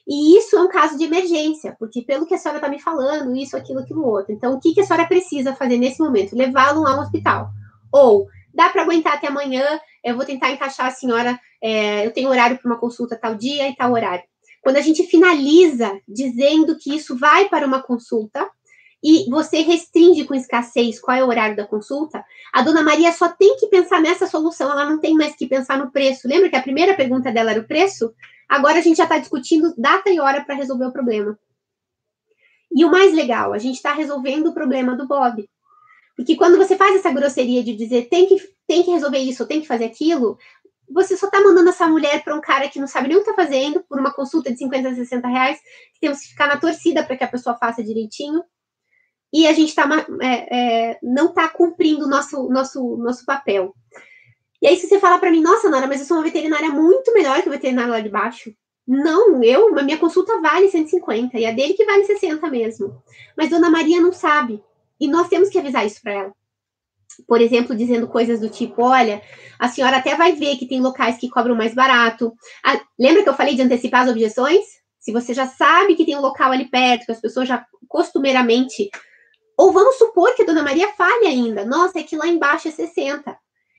E isso é um caso de emergência, porque pelo que a senhora está me falando, isso, aquilo, aquilo outro. Então, o que, que a senhora precisa fazer nesse momento? Levá-lo a um hospital. Ou, dá para aguentar até amanhã, eu vou tentar encaixar a senhora, é, eu tenho horário para uma consulta tal dia e tal horário. Quando a gente finaliza dizendo que isso vai para uma consulta, e você restringe com escassez qual é o horário da consulta, a dona Maria só tem que pensar nessa solução, ela não tem mais que pensar no preço. Lembra que a primeira pergunta dela era o preço? Agora a gente já está discutindo data e hora para resolver o problema. E o mais legal, a gente está resolvendo o problema do Bob. Porque quando você faz essa grosseria de dizer tem que, tem que resolver isso, tem que fazer aquilo, você só está mandando essa mulher para um cara que não sabe nem o que está fazendo, por uma consulta de 50, 60 reais, que temos que ficar na torcida para que a pessoa faça direitinho. E a gente tá, é, é, não está cumprindo o nosso, nosso, nosso papel. E aí, se você fala para mim, nossa, Nora, mas eu sou uma veterinária muito melhor que o veterinário lá de baixo. Não, eu, a minha consulta vale 150 e a dele que vale 60 mesmo. Mas Dona Maria não sabe. E nós temos que avisar isso para ela. Por exemplo, dizendo coisas do tipo: olha, a senhora até vai ver que tem locais que cobram mais barato. Ah, lembra que eu falei de antecipar as objeções? Se você já sabe que tem um local ali perto, que as pessoas já costumeiramente. Ou vamos supor que a dona Maria fale ainda. Nossa, é que lá embaixo é 60.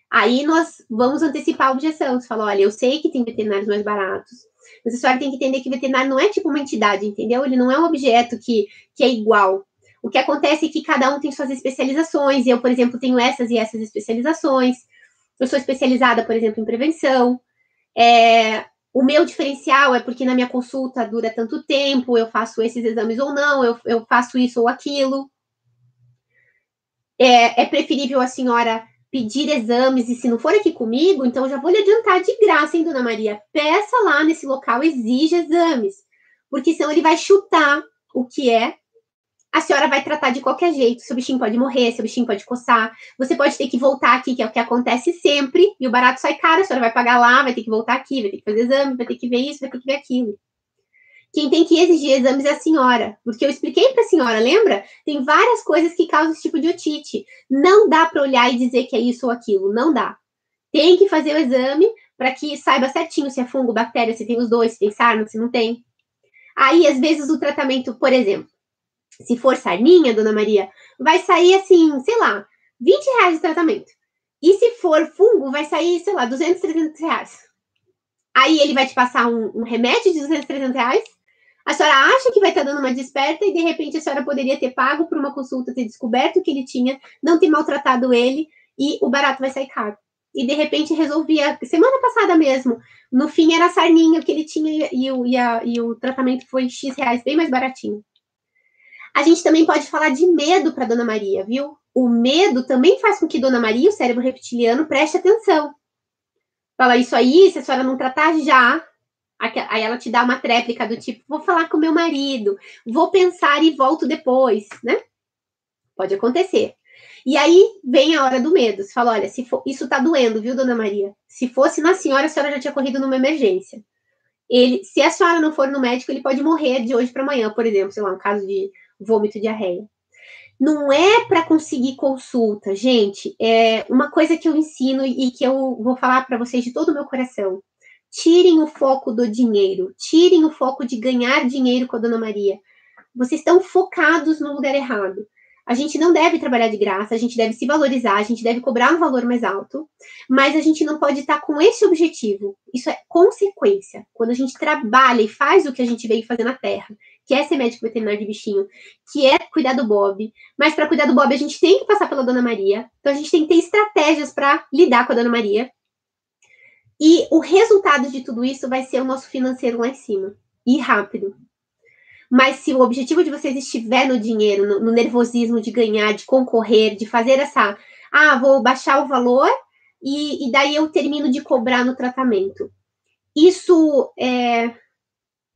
Aí nós vamos antecipar a objeção. Você fala: olha, eu sei que tem veterinários mais baratos. Mas a senhora tem que entender que veterinário não é tipo uma entidade, entendeu? Ele não é um objeto que, que é igual. O que acontece é que cada um tem suas especializações. Eu, por exemplo, tenho essas e essas especializações. Eu sou especializada, por exemplo, em prevenção. É, o meu diferencial é porque na minha consulta dura tanto tempo, eu faço esses exames ou não, eu, eu faço isso ou aquilo. É, é, preferível a senhora pedir exames, e se não for aqui comigo, então já vou lhe adiantar de graça, hein, dona Maria? Peça lá nesse local, exige exames, porque senão ele vai chutar o que é a senhora vai tratar de qualquer jeito. Seu bichinho pode morrer, seu bichinho pode coçar. Você pode ter que voltar aqui, que é o que acontece sempre, e o barato sai caro, a senhora vai pagar lá, vai ter que voltar aqui, vai ter que fazer exame, vai ter que ver isso, vai ter que ver aquilo. Quem tem que exigir exames é a senhora, porque eu expliquei para a senhora, lembra? Tem várias coisas que causam esse tipo de otite. Não dá para olhar e dizer que é isso ou aquilo, não dá. Tem que fazer o exame para que saiba certinho se é fungo, bactéria, se tem os dois, se tem sarna, se não tem. Aí, às vezes, o tratamento, por exemplo, se for sarninha, dona Maria, vai sair assim, sei lá, 20 reais o tratamento. E se for fungo, vai sair, sei lá, 200, 300 reais. Aí ele vai te passar um, um remédio de 200, 300 reais. A senhora acha que vai estar dando uma desperta e de repente a senhora poderia ter pago por uma consulta, ter descoberto que ele tinha, não ter maltratado ele e o barato vai sair caro. E de repente resolvia, semana passada mesmo, no fim era sarninha que ele tinha e o, e, a, e o tratamento foi X reais, bem mais baratinho. A gente também pode falar de medo para Dona Maria, viu? O medo também faz com que Dona Maria, o cérebro reptiliano, preste atenção. Fala isso aí, se a senhora não tratar já, aí ela te dá uma tréplica do tipo, vou falar com meu marido, vou pensar e volto depois, né? Pode acontecer. E aí vem a hora do medo. Você fala, olha, se for, isso tá doendo, viu, dona Maria? Se fosse na senhora, a senhora já tinha corrido numa emergência. Ele, se a senhora não for no médico, ele pode morrer de hoje para amanhã, por exemplo, sei lá, um caso de vômito, diarreia. Não é para conseguir consulta, gente. É uma coisa que eu ensino e que eu vou falar para vocês de todo o meu coração. Tirem o foco do dinheiro, tirem o foco de ganhar dinheiro com a Dona Maria. Vocês estão focados no lugar errado. A gente não deve trabalhar de graça, a gente deve se valorizar, a gente deve cobrar um valor mais alto, mas a gente não pode estar com esse objetivo. Isso é consequência. Quando a gente trabalha e faz o que a gente veio fazer na Terra, que é ser médico veterinário de bichinho, que é cuidar do Bob, mas para cuidar do Bob a gente tem que passar pela Dona Maria, então a gente tem que ter estratégias para lidar com a Dona Maria. E o resultado de tudo isso vai ser o nosso financeiro lá em cima, e rápido. Mas se o objetivo de vocês estiver no dinheiro, no, no nervosismo de ganhar, de concorrer, de fazer essa, ah, vou baixar o valor e, e daí eu termino de cobrar no tratamento. Isso é,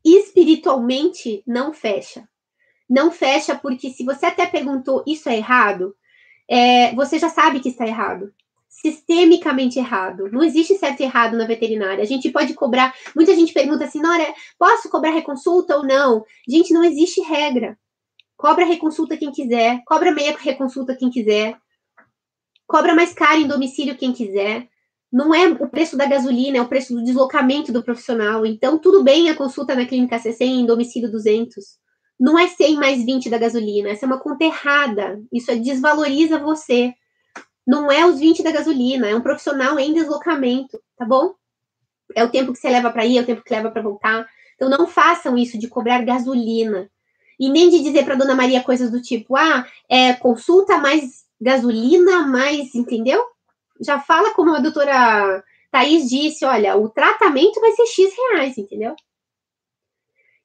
espiritualmente não fecha. Não fecha porque se você até perguntou isso é errado, é, você já sabe que está errado sistemicamente errado. Não existe certo e errado na veterinária. A gente pode cobrar. Muita gente pergunta assim, Nora, posso cobrar reconsulta ou não? Gente, não existe regra. Cobra reconsulta quem quiser, cobra meia reconsulta quem quiser, cobra mais caro em domicílio quem quiser. Não é o preço da gasolina, é o preço do deslocamento do profissional. Então, tudo bem a consulta na clínica C100 em domicílio 200. Não é 100 mais 20 da gasolina. Essa é uma conta errada. Isso é, desvaloriza você. Não é os 20 da gasolina, é um profissional em deslocamento, tá bom? É o tempo que você leva para ir, é o tempo que leva para voltar. Então não façam isso de cobrar gasolina. E nem de dizer para dona Maria coisas do tipo, ah, é consulta mais gasolina, mais, entendeu? Já fala como a doutora Thaís disse, olha, o tratamento vai ser X reais, entendeu?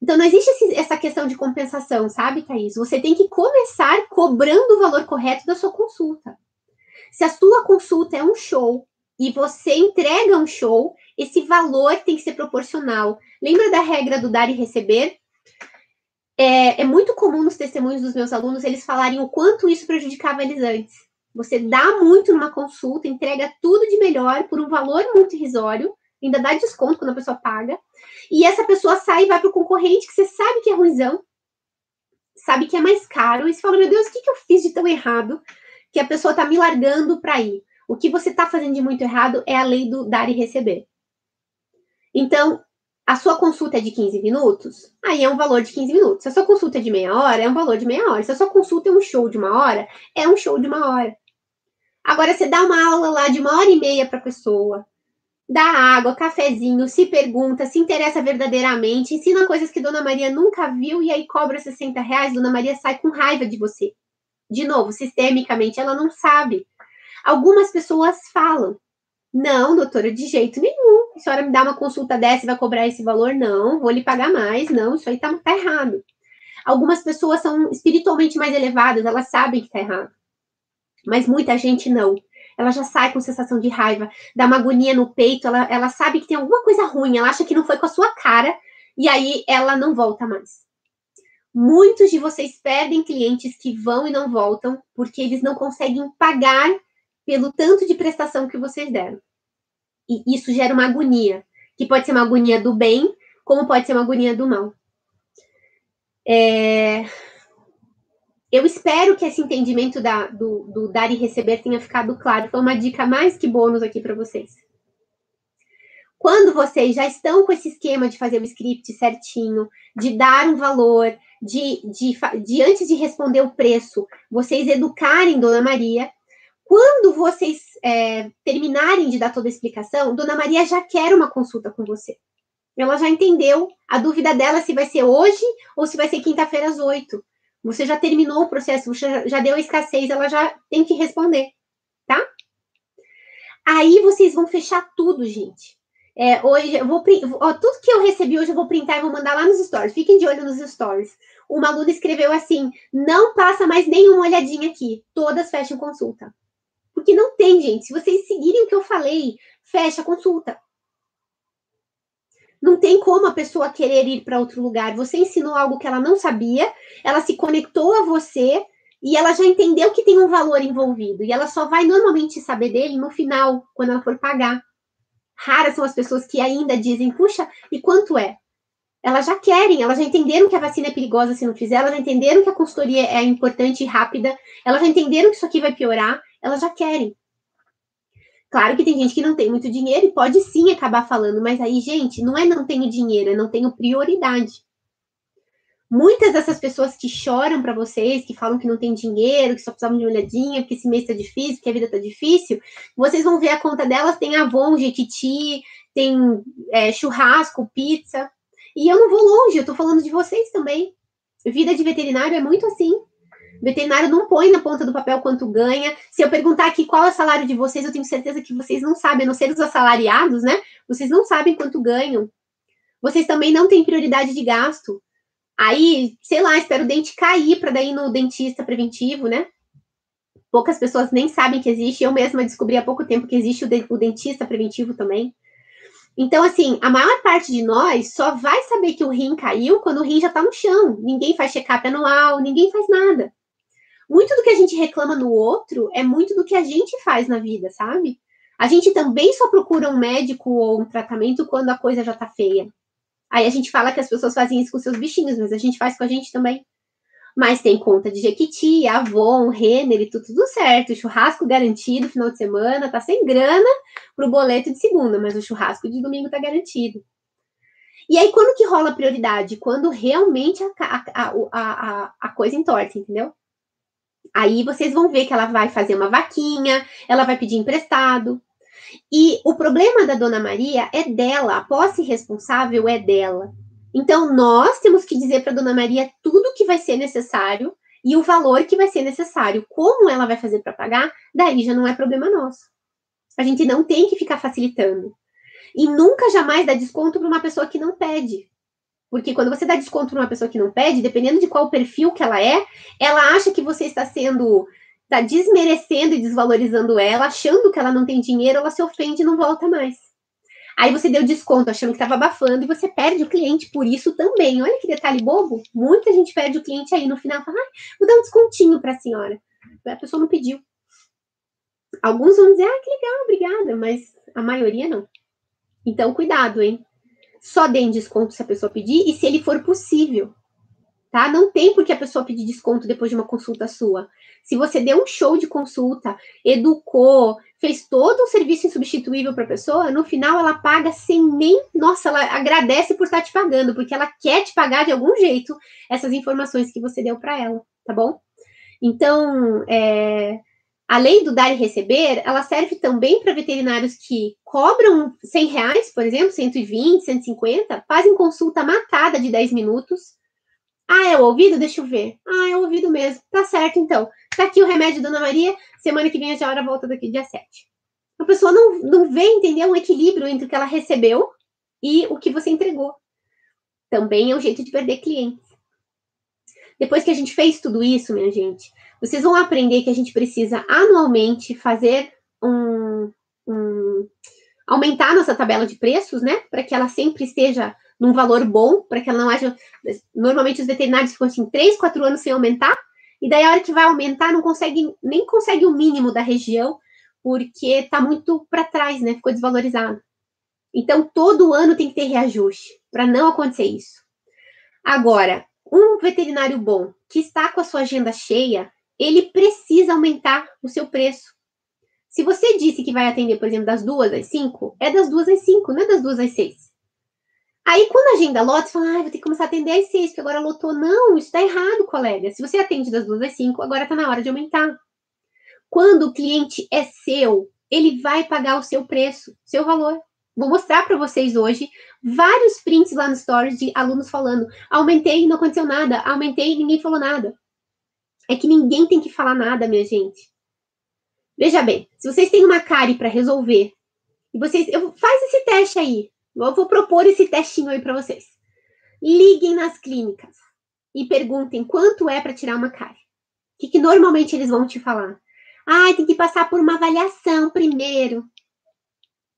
Então, não existe esse, essa questão de compensação, sabe, Thaís? Você tem que começar cobrando o valor correto da sua consulta. Se a sua consulta é um show e você entrega um show, esse valor tem que ser proporcional. Lembra da regra do dar e receber? É, é muito comum nos testemunhos dos meus alunos eles falarem o quanto isso prejudicava eles antes. Você dá muito numa consulta, entrega tudo de melhor por um valor muito irrisório, ainda dá desconto quando a pessoa paga, e essa pessoa sai e vai para o concorrente que você sabe que é ruimzão, sabe que é mais caro, e você fala, meu Deus, o que, que eu fiz de tão errado que a pessoa está me largando para ir? O que você está fazendo de muito errado é a lei do dar e receber. Então, a sua consulta é de 15 minutos, aí é um valor de 15 minutos. Se a sua consulta é de meia hora, é um valor de meia hora. Se a sua consulta é um show de uma hora, é um show de uma hora. Agora, você dá uma aula lá de uma hora e meia para a pessoa, dá água, cafezinho, se pergunta, se interessa verdadeiramente, ensina coisas que Dona Maria nunca viu e aí cobra 60 reais, Dona Maria sai com raiva de você. De novo, sistemicamente, ela não sabe. Algumas pessoas falam, não, doutora, de jeito nenhum. A senhora me dá uma consulta dessa e vai cobrar esse valor? Não, vou lhe pagar mais. Não, isso aí tá, tá errado. Algumas pessoas são espiritualmente mais elevadas, elas sabem que tá errado. Mas muita gente não. Ela já sai com sensação de raiva, dá uma agonia no peito, ela, ela sabe que tem alguma coisa ruim, ela acha que não foi com a sua cara, e aí ela não volta mais. Muitos de vocês perdem clientes que vão e não voltam porque eles não conseguem pagar pelo tanto de prestação que vocês deram. E isso gera uma agonia, que pode ser uma agonia do bem, como pode ser uma agonia do mal. É... Eu espero que esse entendimento da, do, do, dar e receber tenha ficado claro. Foi uma dica mais que bônus aqui para vocês. Quando vocês já estão com esse esquema de fazer o script certinho, de dar um valor, de, de, de antes de responder o preço, vocês educarem Dona Maria, quando vocês é, terminarem de dar toda a explicação, Dona Maria já quer uma consulta com você. Ela já entendeu a dúvida dela se vai ser hoje ou se vai ser quinta-feira às oito. Você já terminou o processo, você já deu a escassez, ela já tem que responder, tá? Aí vocês vão fechar tudo, gente. É, hoje eu vou ó, tudo que eu recebi hoje eu vou printar e vou mandar lá nos stories. Fiquem de olho nos stories. Uma aluna escreveu assim: não passa mais nenhuma olhadinha aqui. Todas fecham consulta. Porque não tem, gente. Se vocês seguirem o que eu falei, fecha a consulta. Não tem como a pessoa querer ir para outro lugar. Você ensinou algo que ela não sabia, ela se conectou a você e ela já entendeu que tem um valor envolvido. E ela só vai normalmente saber dele no final, quando ela for pagar. Raras são as pessoas que ainda dizem, puxa, e quanto é? Elas já querem, elas já entenderam que a vacina é perigosa se não fizer, elas já entenderam que a consultoria é importante e rápida, elas já entenderam que isso aqui vai piorar, elas já querem. Claro que tem gente que não tem muito dinheiro e pode sim acabar falando, mas aí, gente, não é não tenho dinheiro, é não tenho prioridade. Muitas dessas pessoas que choram para vocês, que falam que não tem dinheiro, que só precisavam de uma olhadinha, porque esse mês tá difícil, porque a vida tá difícil, vocês vão ver a conta delas, tem Avon, Jequiti, tem é, churrasco, pizza. E eu não vou longe, eu tô falando de vocês também. Vida de veterinário é muito assim. Veterinário não põe na ponta do papel quanto ganha. Se eu perguntar aqui qual é o salário de vocês, eu tenho certeza que vocês não sabem, a não ser os assalariados, né? Vocês não sabem quanto ganham. Vocês também não têm prioridade de gasto. Aí, sei lá, espero o dente cair para daí no dentista preventivo, né? Poucas pessoas nem sabem que existe. Eu mesma descobri há pouco tempo que existe o, de, o dentista preventivo também. Então, assim, a maior parte de nós só vai saber que o rim caiu quando o rim já tá no chão. Ninguém faz check-up anual, ninguém faz nada. Muito do que a gente reclama no outro é muito do que a gente faz na vida, sabe? A gente também só procura um médico ou um tratamento quando a coisa já tá feia. Aí a gente fala que as pessoas fazem isso com seus bichinhos, mas a gente faz com a gente também. Mas tem conta de Jequiti, Avon, Renner e tudo, tudo certo. Churrasco garantido final de semana, tá sem grana pro boleto de segunda, mas o churrasco de domingo tá garantido. E aí, quando que rola a prioridade? Quando realmente a, a, a, a, coisa entorta, entendeu? Aí vocês vão ver que ela vai fazer uma vaquinha, ela vai pedir emprestado. E o problema da Dona Maria é dela, a posse responsável é dela. Então, nós temos que dizer para Dona Maria tudo o que vai ser necessário e o valor que vai ser necessário. Como ela vai fazer para pagar, daí já não é problema nosso. A gente não tem que ficar facilitando. E nunca jamais dar desconto para uma pessoa que não pede. Porque quando você dá desconto numa pessoa que não pede, dependendo de qual perfil que ela é, ela acha que você está sendo está desmerecendo e desvalorizando ela, achando que ela não tem dinheiro, ela se ofende e não volta mais. Aí você deu desconto achando que estava abafando e você perde o cliente por isso também. Olha que detalhe bobo. Muita gente perde o cliente aí no final. Fala, ah, vou dar um descontinho para a senhora. A pessoa não pediu. Alguns vão dizer, ah, que legal, obrigada, mas a maioria não. Então, cuidado, hein? Só deem desconto se a pessoa pedir e se ele for possível tá? Não tem por que a pessoa pedir desconto depois de uma consulta sua. Se você deu um show de consulta, educou, fez todo um serviço insubstituível para a pessoa, no final ela paga sem nem, nossa, ela agradece por estar te pagando, porque ela quer te pagar de algum jeito essas informações que você deu para ela, tá bom? Então, é, do dar e receber, ela serve também para veterinários que cobram 100 reais, por exemplo, 120, 150, fazem consulta matada de 10 minutos, ah, é o ouvido? Deixa eu ver. Ah, é o ouvido mesmo. Tá certo, então. Tá aqui o remédio, Dona Maria. Semana que vem a senhora volta daqui dia 7. A pessoa não, não vê, entender um equilíbrio entre o que ela recebeu e o que você entregou. Também é um jeito de perder clientes. Depois que a gente fez tudo isso, minha gente, vocês vão aprender que a gente precisa anualmente fazer um, um aumentar nossa tabela de preços, né? Para que ela sempre esteja num valor bom, para que ela não haja. Normalmente os veterinários ficam assim, três, quatro anos sem aumentar, e daí a hora que vai aumentar, não consegue, nem consegue o mínimo da região, porque está muito para trás, né? Ficou desvalorizado. Então, todo ano tem que ter reajuste, para não acontecer isso. Agora, um veterinário bom que está com a sua agenda cheia, ele precisa aumentar o seu preço. Se você disse que vai atender, por exemplo, das duas às cinco, é das duas às cinco, não é das duas às seis. Aí, quando a agenda lota, você fala, ah, vou ter que começar a atender às seis, porque agora lotou. Não, isso está errado, colega. Se você atende das duas às cinco, agora está na hora de aumentar. Quando o cliente é seu, ele vai pagar o seu preço, seu valor. Vou mostrar para vocês hoje vários prints lá no Stories de alunos falando: aumentei não aconteceu nada, aumentei ninguém falou nada. É que ninguém tem que falar nada, minha gente. Veja bem, se vocês têm uma cárie para resolver, e vocês. Eu, faz esse teste aí. Eu vou propor esse testinho aí para vocês. Liguem nas clínicas e perguntem quanto é para tirar uma cárie. O que, que normalmente eles vão te falar? Ah, tem que passar por uma avaliação primeiro.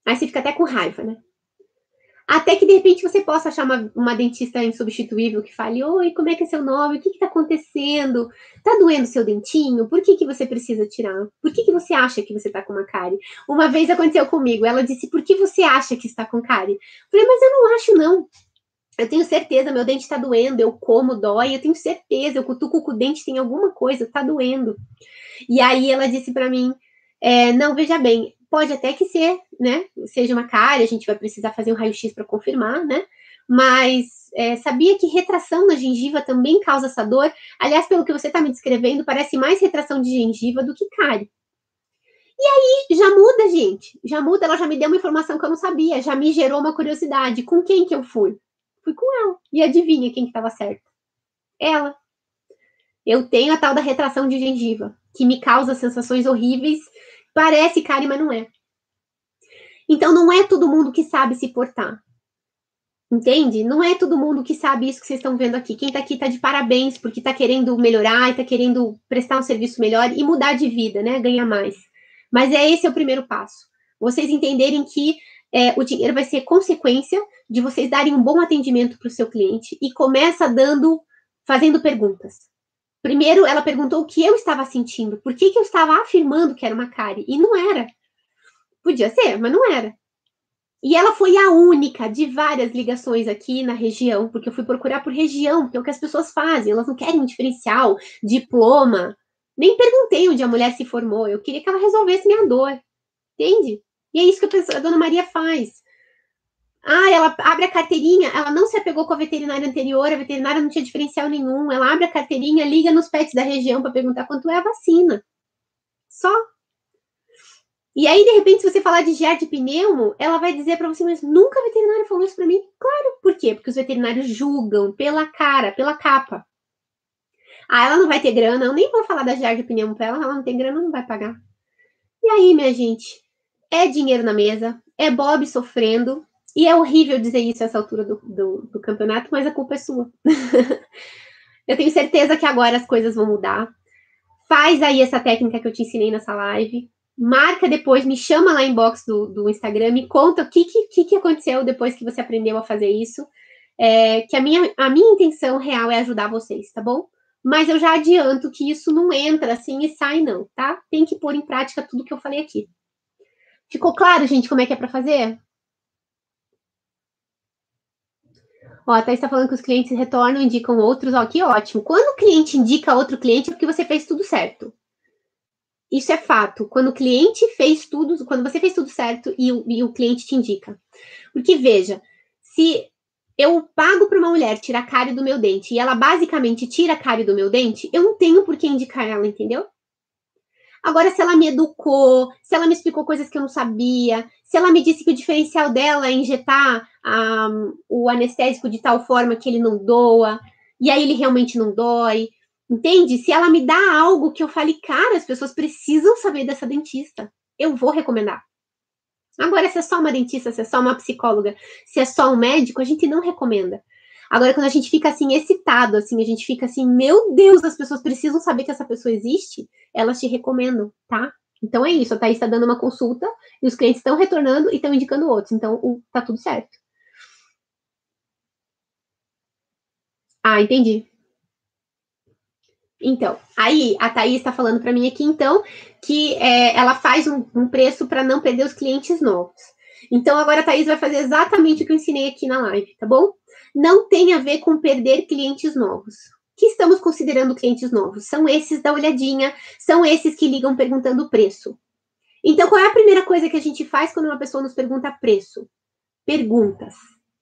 Aí você fica até com raiva, né? Até que de repente você possa achar uma, uma dentista insubstituível que fale: Oi, como é que é seu nome? O que está acontecendo? Tá doendo seu dentinho? Por que, que você precisa tirar? Por que, que você acha que você está com uma cárie? Uma vez aconteceu comigo, ela disse: Por que você acha que está com cárie? Eu falei, mas eu não acho, não. Eu tenho certeza, meu dente está doendo, eu como, dói, eu tenho certeza, eu cutuco com o dente, tem alguma coisa, está doendo. E aí ela disse para mim: é, Não, veja bem, pode até que ser, né, seja uma cárie, a gente vai precisar fazer um raio-x para confirmar, né? Mas é, sabia que retração na gengiva também causa essa dor? Aliás, pelo que você está me descrevendo, parece mais retração de gengiva do que cárie. E aí, já muda, gente. Já muda, ela já me deu uma informação que eu não sabia, já me gerou uma curiosidade. Com quem que eu fui? Fui com ela. E adivinha quem que estava certo? Ela. Eu tenho a tal da retração de gengiva, que me causa sensações horríveis Parece cárie, mas não é. Então não é todo mundo que sabe se portar. Entende? Não é todo mundo que sabe isso que vocês estão vendo aqui. Quem tá aqui tá de parabéns, porque tá querendo melhorar e tá querendo prestar um serviço melhor e mudar de vida, né? Ganhar mais. Mas é esse é o primeiro passo. Vocês entenderem que é, o dinheiro vai ser consequência de vocês darem um bom atendimento para o seu cliente e começa dando, fazendo perguntas. Primeiro, ela perguntou o que eu estava sentindo, por que, que eu estava afirmando que era uma cárie, e não era. Podia ser, mas não era. E ela foi a única de várias ligações aqui na região, porque eu fui procurar por região, porque é o que as pessoas fazem, elas não querem um diferencial, diploma. Nem perguntei onde a mulher se formou, eu queria que ela resolvesse minha dor. Entende? E é isso que a, dona Maria faz. Ah, ela abre a carteirinha, ela não se apegou com a veterinária anterior, a veterinária não tinha diferencial nenhum. Ela abre a carteirinha, liga nos pets da região para perguntar quanto é a vacina. Só. E aí, de repente, se você falar de GER de pneumo, ela vai dizer para você, mas nunca a veterinária falou isso para mim. Claro, por quê? Porque os veterinários julgam pela cara, pela capa. Ah, ela não vai ter grana, eu nem vou falar da GER de pneumo para ela, ela não tem grana, não vai pagar. E aí, minha gente, é dinheiro na mesa, é Bob sofrendo, E é horrível dizer isso essa altura do, do, do campeonato, mas a culpa é sua. eu tenho certeza que agora as coisas vão mudar. Faz aí essa técnica que eu te ensinei nessa live. Marca depois, me chama lá em box do, do Instagram, me conta o que, que, que aconteceu depois que você aprendeu a fazer isso. É, que a minha, a minha intenção real é ajudar vocês, tá bom? Mas eu já adianto que isso não entra assim e sai, não, tá? Tem que pôr em prática tudo que eu falei aqui. Ficou claro, gente, como é que é para fazer? Ó, a Thaís está falando que os clientes retornam, indicam outros. Ó, que ótimo. Quando o cliente indica outro cliente, é porque você fez tudo certo. Isso é fato. Quando o cliente fez tudo, quando você fez tudo certo e o, e o cliente te indica. Porque, veja, se eu pago para uma mulher tirar cárie do meu dente e ela basicamente tira cárie do meu dente, eu não tenho por que indicar ela, entendeu? Agora, se ela me educou, se ela me explicou coisas que eu não sabia, se ela me disse que o diferencial dela é injetar um, o anestésico de tal forma que ele não doa, e aí ele realmente não dói, entende? Se ela me dá algo que eu fale, cara, as pessoas precisam saber dessa dentista, eu vou recomendar. Agora, se é só uma dentista, se é só uma psicóloga, se é só um médico, a gente não recomenda. Agora, quando a gente fica assim, excitado, assim, a gente fica assim, meu Deus, as pessoas precisam saber que essa pessoa existe, elas te recomendam, tá? Então é isso, a Thaís está dando uma consulta e os clientes estão retornando e estão indicando outros. Então, tá tudo certo. Ah, entendi. Então, aí a Thaís está falando para mim aqui, então, que é, ela faz um, um preço para não perder os clientes novos. Então, agora a Thaís vai fazer exatamente o que eu ensinei aqui na live, tá bom? Não tem a ver com perder clientes novos que estamos considerando clientes novos? São esses da olhadinha, são esses que ligam perguntando preço. Então, qual é a primeira coisa que a gente faz quando uma pessoa nos pergunta preço? Perguntas.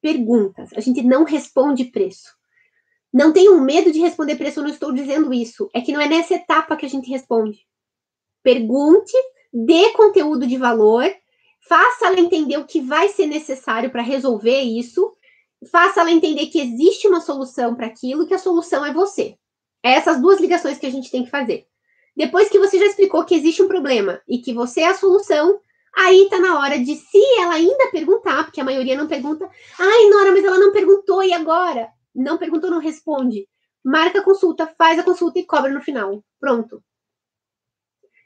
Perguntas. A gente não responde preço. Não tenham medo de responder preço, eu não estou dizendo isso. É que não é nessa etapa que a gente responde. Pergunte, dê conteúdo de valor, faça ela entender o que vai ser necessário para resolver isso faça ela entender que existe uma solução para aquilo, que a solução é você. É essas duas ligações que a gente tem que fazer. Depois que você já explicou que existe um problema e que você é a solução, aí está na hora de, se ela ainda perguntar, porque a maioria não pergunta, ai, Nora, mas ela não perguntou, e agora? Não perguntou, não responde. Marca a consulta, faz a consulta e cobra no final. Pronto.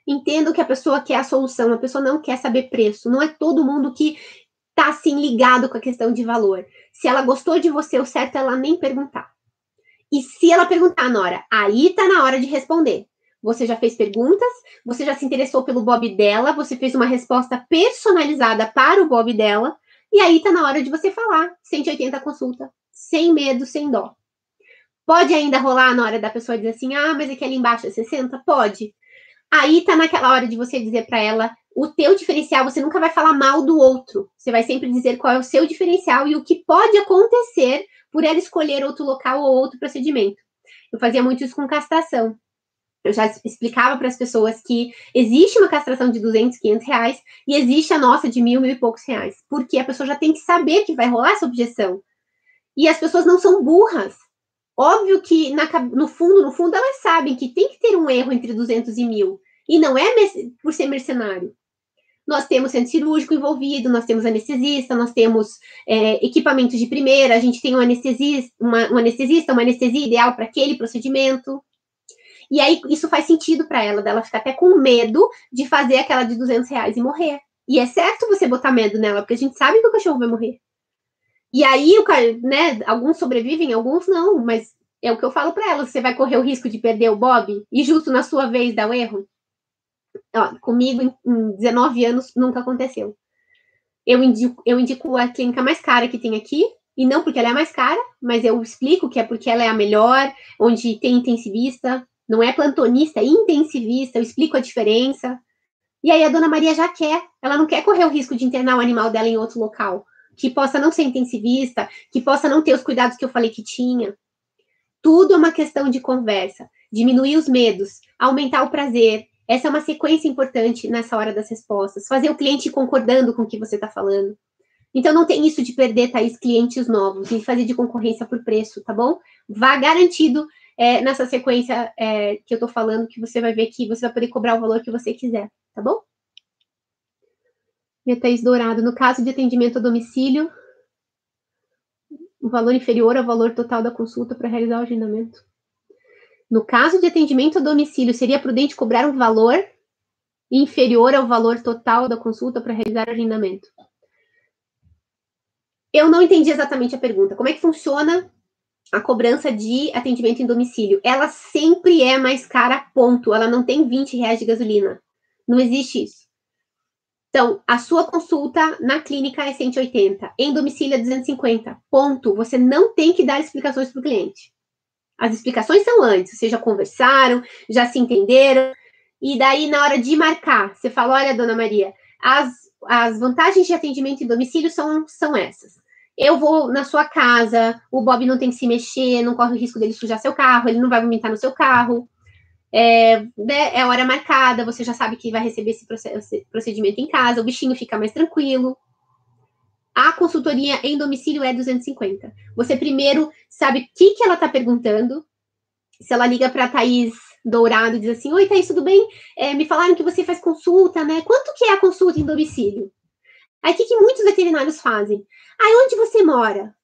Entendo que a pessoa quer a solução, a pessoa não quer saber preço. Não é todo mundo que tá assim ligado com a questão de valor. Se ela gostou de você, o certo é ela nem perguntar. E se ela perguntar, Nora, aí tá na hora de responder. Você já fez perguntas, você já se interessou pelo Bob dela, você fez uma resposta personalizada para o Bob dela, e aí tá na hora de você falar. 180 consulta, sem medo, sem dó. Pode ainda rolar na hora da pessoa dizer assim: "Ah, mas aqui ali embaixo é 60?" Pode. Aí tá naquela hora de você dizer para ela o teu diferencial, você nunca vai falar mal do outro. Você vai sempre dizer qual é o seu diferencial e o que pode acontecer por ela escolher outro local ou outro procedimento. Eu fazia muito isso com castração. Eu já explicava para as pessoas que existe uma castração de 200, 500 reais e existe a nossa de mil, mil e poucos reais. Porque a pessoa já tem que saber que vai rolar essa objeção. E as pessoas não são burras. Óbvio que na, no fundo, no fundo, elas sabem que tem que ter um erro entre 200 e mil. E não é por ser mercenário nós temos centro cirúrgico envolvido, nós temos anestesista, nós temos é, equipamentos de primeira, a gente tem um anestesista, uma, um anestesista, uma anestesia ideal para aquele procedimento. E aí isso faz sentido para ela, dela ficar até com medo de fazer aquela de 200 reais e morrer. E é certo você botar medo nela, porque a gente sabe que o cachorro vai morrer. E aí, o cara, né, alguns sobrevivem, alguns não, mas é o que eu falo para ela, você vai correr o risco de perder o Bob e justo na sua vez dar o erro? Ó, comigo, em, em 19 anos, nunca aconteceu. Eu indico, eu indico a clínica mais cara que tem aqui, e não porque ela é mais cara, mas eu explico que é porque ela é a melhor, onde tem intensivista, não é plantonista, é intensivista, eu explico a diferença. E aí a dona Maria já quer, ela não quer correr o risco de internar o animal dela em outro local, que possa não ser intensivista, que possa não ter os cuidados que eu falei que tinha. Tudo é uma questão de conversa, diminuir os medos, aumentar o prazer, essa é uma sequência importante nessa hora das respostas. Fazer o cliente concordando com o que você está falando. Então, não tem isso de perder, Thaís, clientes novos e fazer de concorrência por preço, tá bom? Vá garantido é, nessa sequência é, que eu estou falando, que você vai ver que você vai poder cobrar o valor que você quiser, tá bom? Minha Thaís Dourado, no caso de atendimento a domicílio, valor inferior ao valor total da consulta para realizar o agendamento. No caso de atendimento a domicílio, seria prudente cobrar um valor inferior ao valor total da consulta para realizar o agendamento. Eu não entendi exatamente a pergunta. Como é que funciona a cobrança de atendimento em domicílio? Ela sempre é mais cara, ponto. Ela não tem 20 reais de gasolina. Não existe isso. Então, a sua consulta na clínica é 180, em domicílio é 250. Ponto. Você não tem que dar explicações para o cliente. As explicações são antes, vocês já conversaram, já se entenderam, e daí, na hora de marcar, você fala: olha, dona Maria, as, as vantagens de atendimento em domicílio são, são essas. Eu vou na sua casa, o Bob não tem que se mexer, não corre o risco dele sujar seu carro, ele não vai vomitar no seu carro. É, né, é hora marcada, você já sabe que vai receber esse procedimento em casa, o bichinho fica mais tranquilo. A consultoria em domicílio é 250. Você primeiro sabe o que, que ela está perguntando. Se ela liga para a Thaís Dourado e diz assim: Oi, Thaís, tudo bem? É, me falaram que você faz consulta, né? Quanto que é a consulta em domicílio? Aí o que, que muitos veterinários fazem? Aí onde você mora?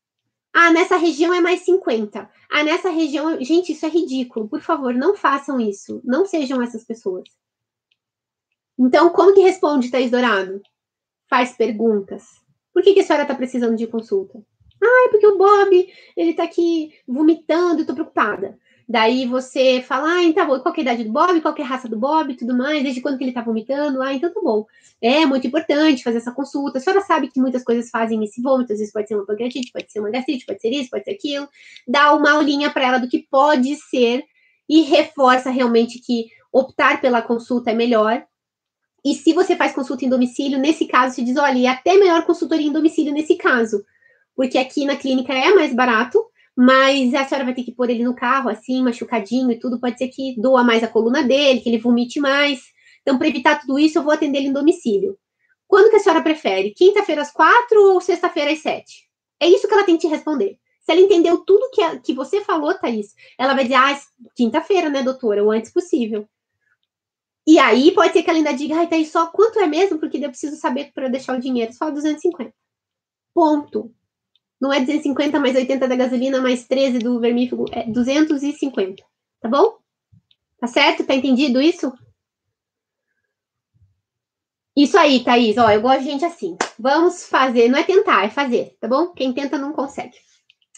Ah, nessa região é mais 50. Ah, nessa região. Gente, isso é ridículo. Por favor, não façam isso. Não sejam essas pessoas. Então, como que responde, Thaís Dourado? Faz perguntas. Por que, que a senhora está precisando de consulta? Ah, é porque o Bob, ele tá aqui vomitando, eu tô preocupada. Daí você fala, ah, então, qual é a idade do Bob, qual é a raça do Bob e tudo mais, desde quando que ele tá vomitando, ah, então tá bom. É muito importante fazer essa consulta. A senhora sabe que muitas coisas fazem esse vômito, às vezes pode ser uma pancreatite, pode ser uma gastrite, pode ser isso, pode ser aquilo. Dá uma aulinha para ela do que pode ser e reforça realmente que optar pela consulta é melhor. E se você faz consulta em domicílio, nesse caso, se diz, olha, é até melhor consultoria em domicílio nesse caso, porque aqui na clínica é mais barato, mas a senhora vai ter que pôr ele no carro, assim, machucadinho e tudo. Pode ser que doa mais a coluna dele, que ele vomite mais. Então, para evitar tudo isso, eu vou atender ele em domicílio. Quando que a senhora prefere? Quinta-feira às quatro ou sexta-feira às sete? É isso que ela tem que te responder. Se ela entendeu tudo que, a, que você falou, Thaís, ela vai dizer, ah, quinta-feira, né, doutora? O antes possível. E aí pode ser que ela ainda diga, ai, Thaís, só quanto é mesmo? Porque eu preciso saber para deixar o dinheiro. Só 250. Ponto. Não é 250 mais 80 da gasolina mais 13 do vermífugo, é 250. Tá bom? Tá certo? Tá entendido isso? Isso aí, Thaís. Ó, eu gosto de gente assim. Vamos fazer, não é tentar, é fazer, tá bom? Quem tenta não consegue.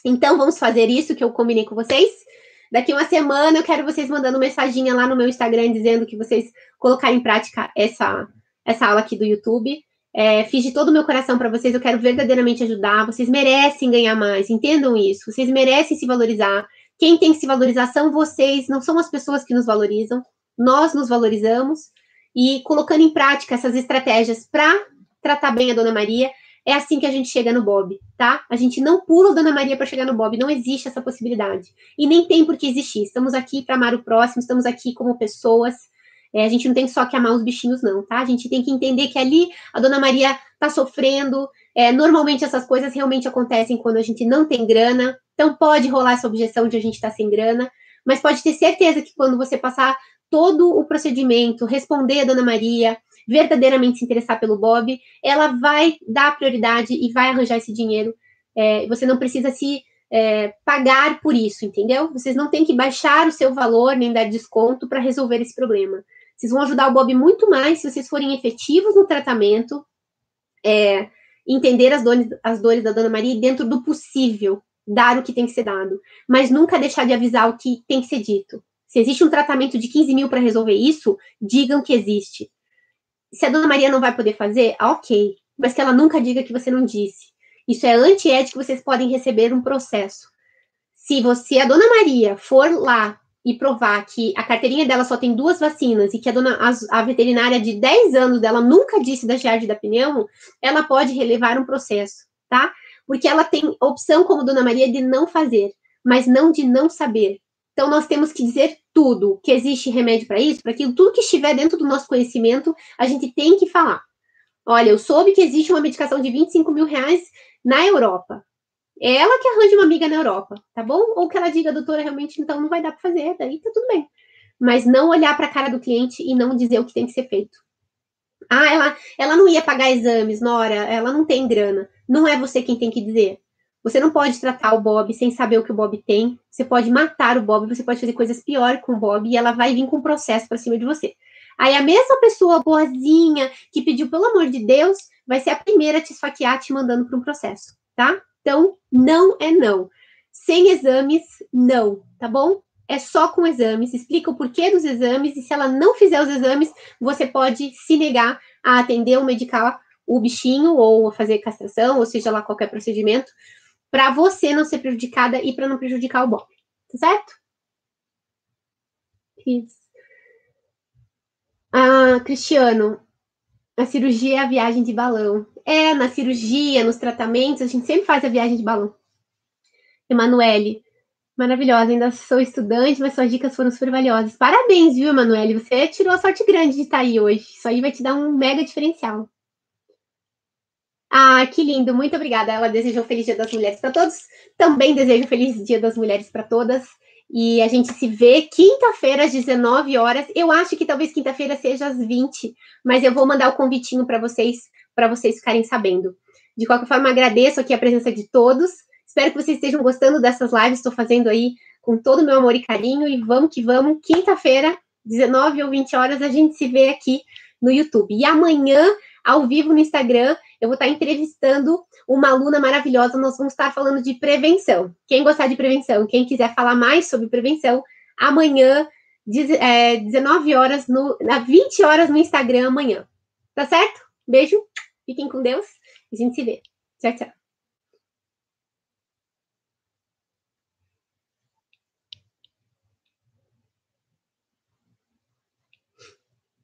Então, vamos fazer isso que eu combinei com vocês. Daqui uma semana eu quero vocês mandando mensaginha lá no meu Instagram dizendo que vocês colocaram em prática essa, essa aula aqui do YouTube. É, fiz de todo o meu coração para vocês, eu quero verdadeiramente ajudar. Vocês merecem ganhar mais, entendam isso. Vocês merecem se valorizar. Quem tem que se valorizar são vocês, não são as pessoas que nos valorizam. Nós nos valorizamos e colocando em prática essas estratégias para tratar bem a Dona Maria, é assim que a gente chega no Bob, tá? A gente não pula a Dona Maria para chegar no Bob, não existe essa possibilidade. E nem tem por que existir. Estamos aqui para amar o próximo, estamos aqui como pessoas é, a gente não tem só que amar os bichinhos, não, tá? A gente tem que entender que ali a dona Maria tá sofrendo. É, normalmente essas coisas realmente acontecem quando a gente não tem grana. Então pode rolar essa objeção de a gente estar tá sem grana, mas pode ter certeza que quando você passar todo o procedimento, responder a dona Maria, verdadeiramente se interessar pelo Bob, ela vai dar prioridade e vai arranjar esse dinheiro. É, você não precisa se é, pagar por isso, entendeu? Vocês não têm que baixar o seu valor nem dar desconto para resolver esse problema. Vocês vão ajudar o Bob muito mais se vocês forem efetivos no tratamento, é, entender as dores, as dores da Dona Maria e, dentro do possível, dar o que tem que ser dado. Mas nunca deixar de avisar o que tem que ser dito. Se existe um tratamento de 15 mil para resolver isso, digam que existe. Se a Dona Maria não vai poder fazer, ok. Mas que ela nunca diga que você não disse. Isso é antiético, vocês podem receber um processo. Se você, a Dona Maria, for lá e provar que a carteirinha dela só tem duas vacinas e que a, dona, a, a veterinária de 10 anos dela nunca disse da giardia da pneumo, ela pode relevar um processo, tá? Porque ela tem opção, como Dona Maria, de não fazer, mas não de não saber. Então, nós temos que dizer tudo, que existe remédio para isso, para aquilo, tudo que estiver dentro do nosso conhecimento, a gente tem que falar. Olha, eu soube que existe uma medicação de 25 mil reais na Europa. É ela que arranja uma amiga na Europa, tá bom? Ou que ela diga, doutora, realmente então não vai dar para fazer, daí tá tudo bem. Mas não olhar para a cara do cliente e não dizer o que tem que ser feito. Ah, ela, ela não ia pagar exames, Nora, ela não tem grana. Não é você quem tem que dizer. Você não pode tratar o Bob sem saber o que o Bob tem. Você pode matar o Bob, você pode fazer coisas piores com o Bob e ela vai vir com um processo para cima de você. Aí a mesma pessoa boazinha que pediu pelo amor de Deus vai ser a primeira a te esfaquear te mandando para um processo, tá? Então, não é não. Sem exames, não, tá bom? É só com exames. Explica o porquê dos exames e se ela não fizer os exames, você pode se negar a atender ou medicar o bichinho ou fazer castração, ou seja lá qualquer procedimento, para você não ser prejudicada e para não prejudicar o Bob, tá certo? Isso. Ah, Cristiano, a cirurgia é a viagem de balão. É, na cirurgia, nos tratamentos, a gente sempre faz a viagem de balão. Emanuele, maravilhosa, ainda sou estudante, mas suas dicas foram super valiosas. Parabéns, viu, Emanuele? Você tirou a sorte grande de estar aí hoje. Isso aí vai te dar um mega diferencial. Ah, que lindo, muito obrigada. Ela desejou Feliz Dia das Mulheres para todos. Também desejo Feliz Dia das Mulheres para todas. E a gente se vê quinta-feira às 19 horas. Eu acho que talvez quinta-feira seja às 20, mas eu vou mandar o convitinho para vocês, para vocês ficarem sabendo. De qualquer forma, agradeço aqui a presença de todos. Espero que vocês estejam gostando dessas lives. Estou fazendo aí com todo o meu amor e carinho. E vamos que vamos. Quinta-feira, 19 ou 20 horas, a gente se vê aqui no YouTube. E amanhã, ao vivo no Instagram, eu vou estar entrevistando uma aluna maravilhosa. Nós vamos estar falando de prevenção. Quem gostar de prevenção, quem quiser falar mais sobre prevenção, amanhã, 19 é, horas, no, 20 horas no Instagram amanhã. Tá certo? Beijo, fiquem com Deus. A gente se vê. Tchau, tchau.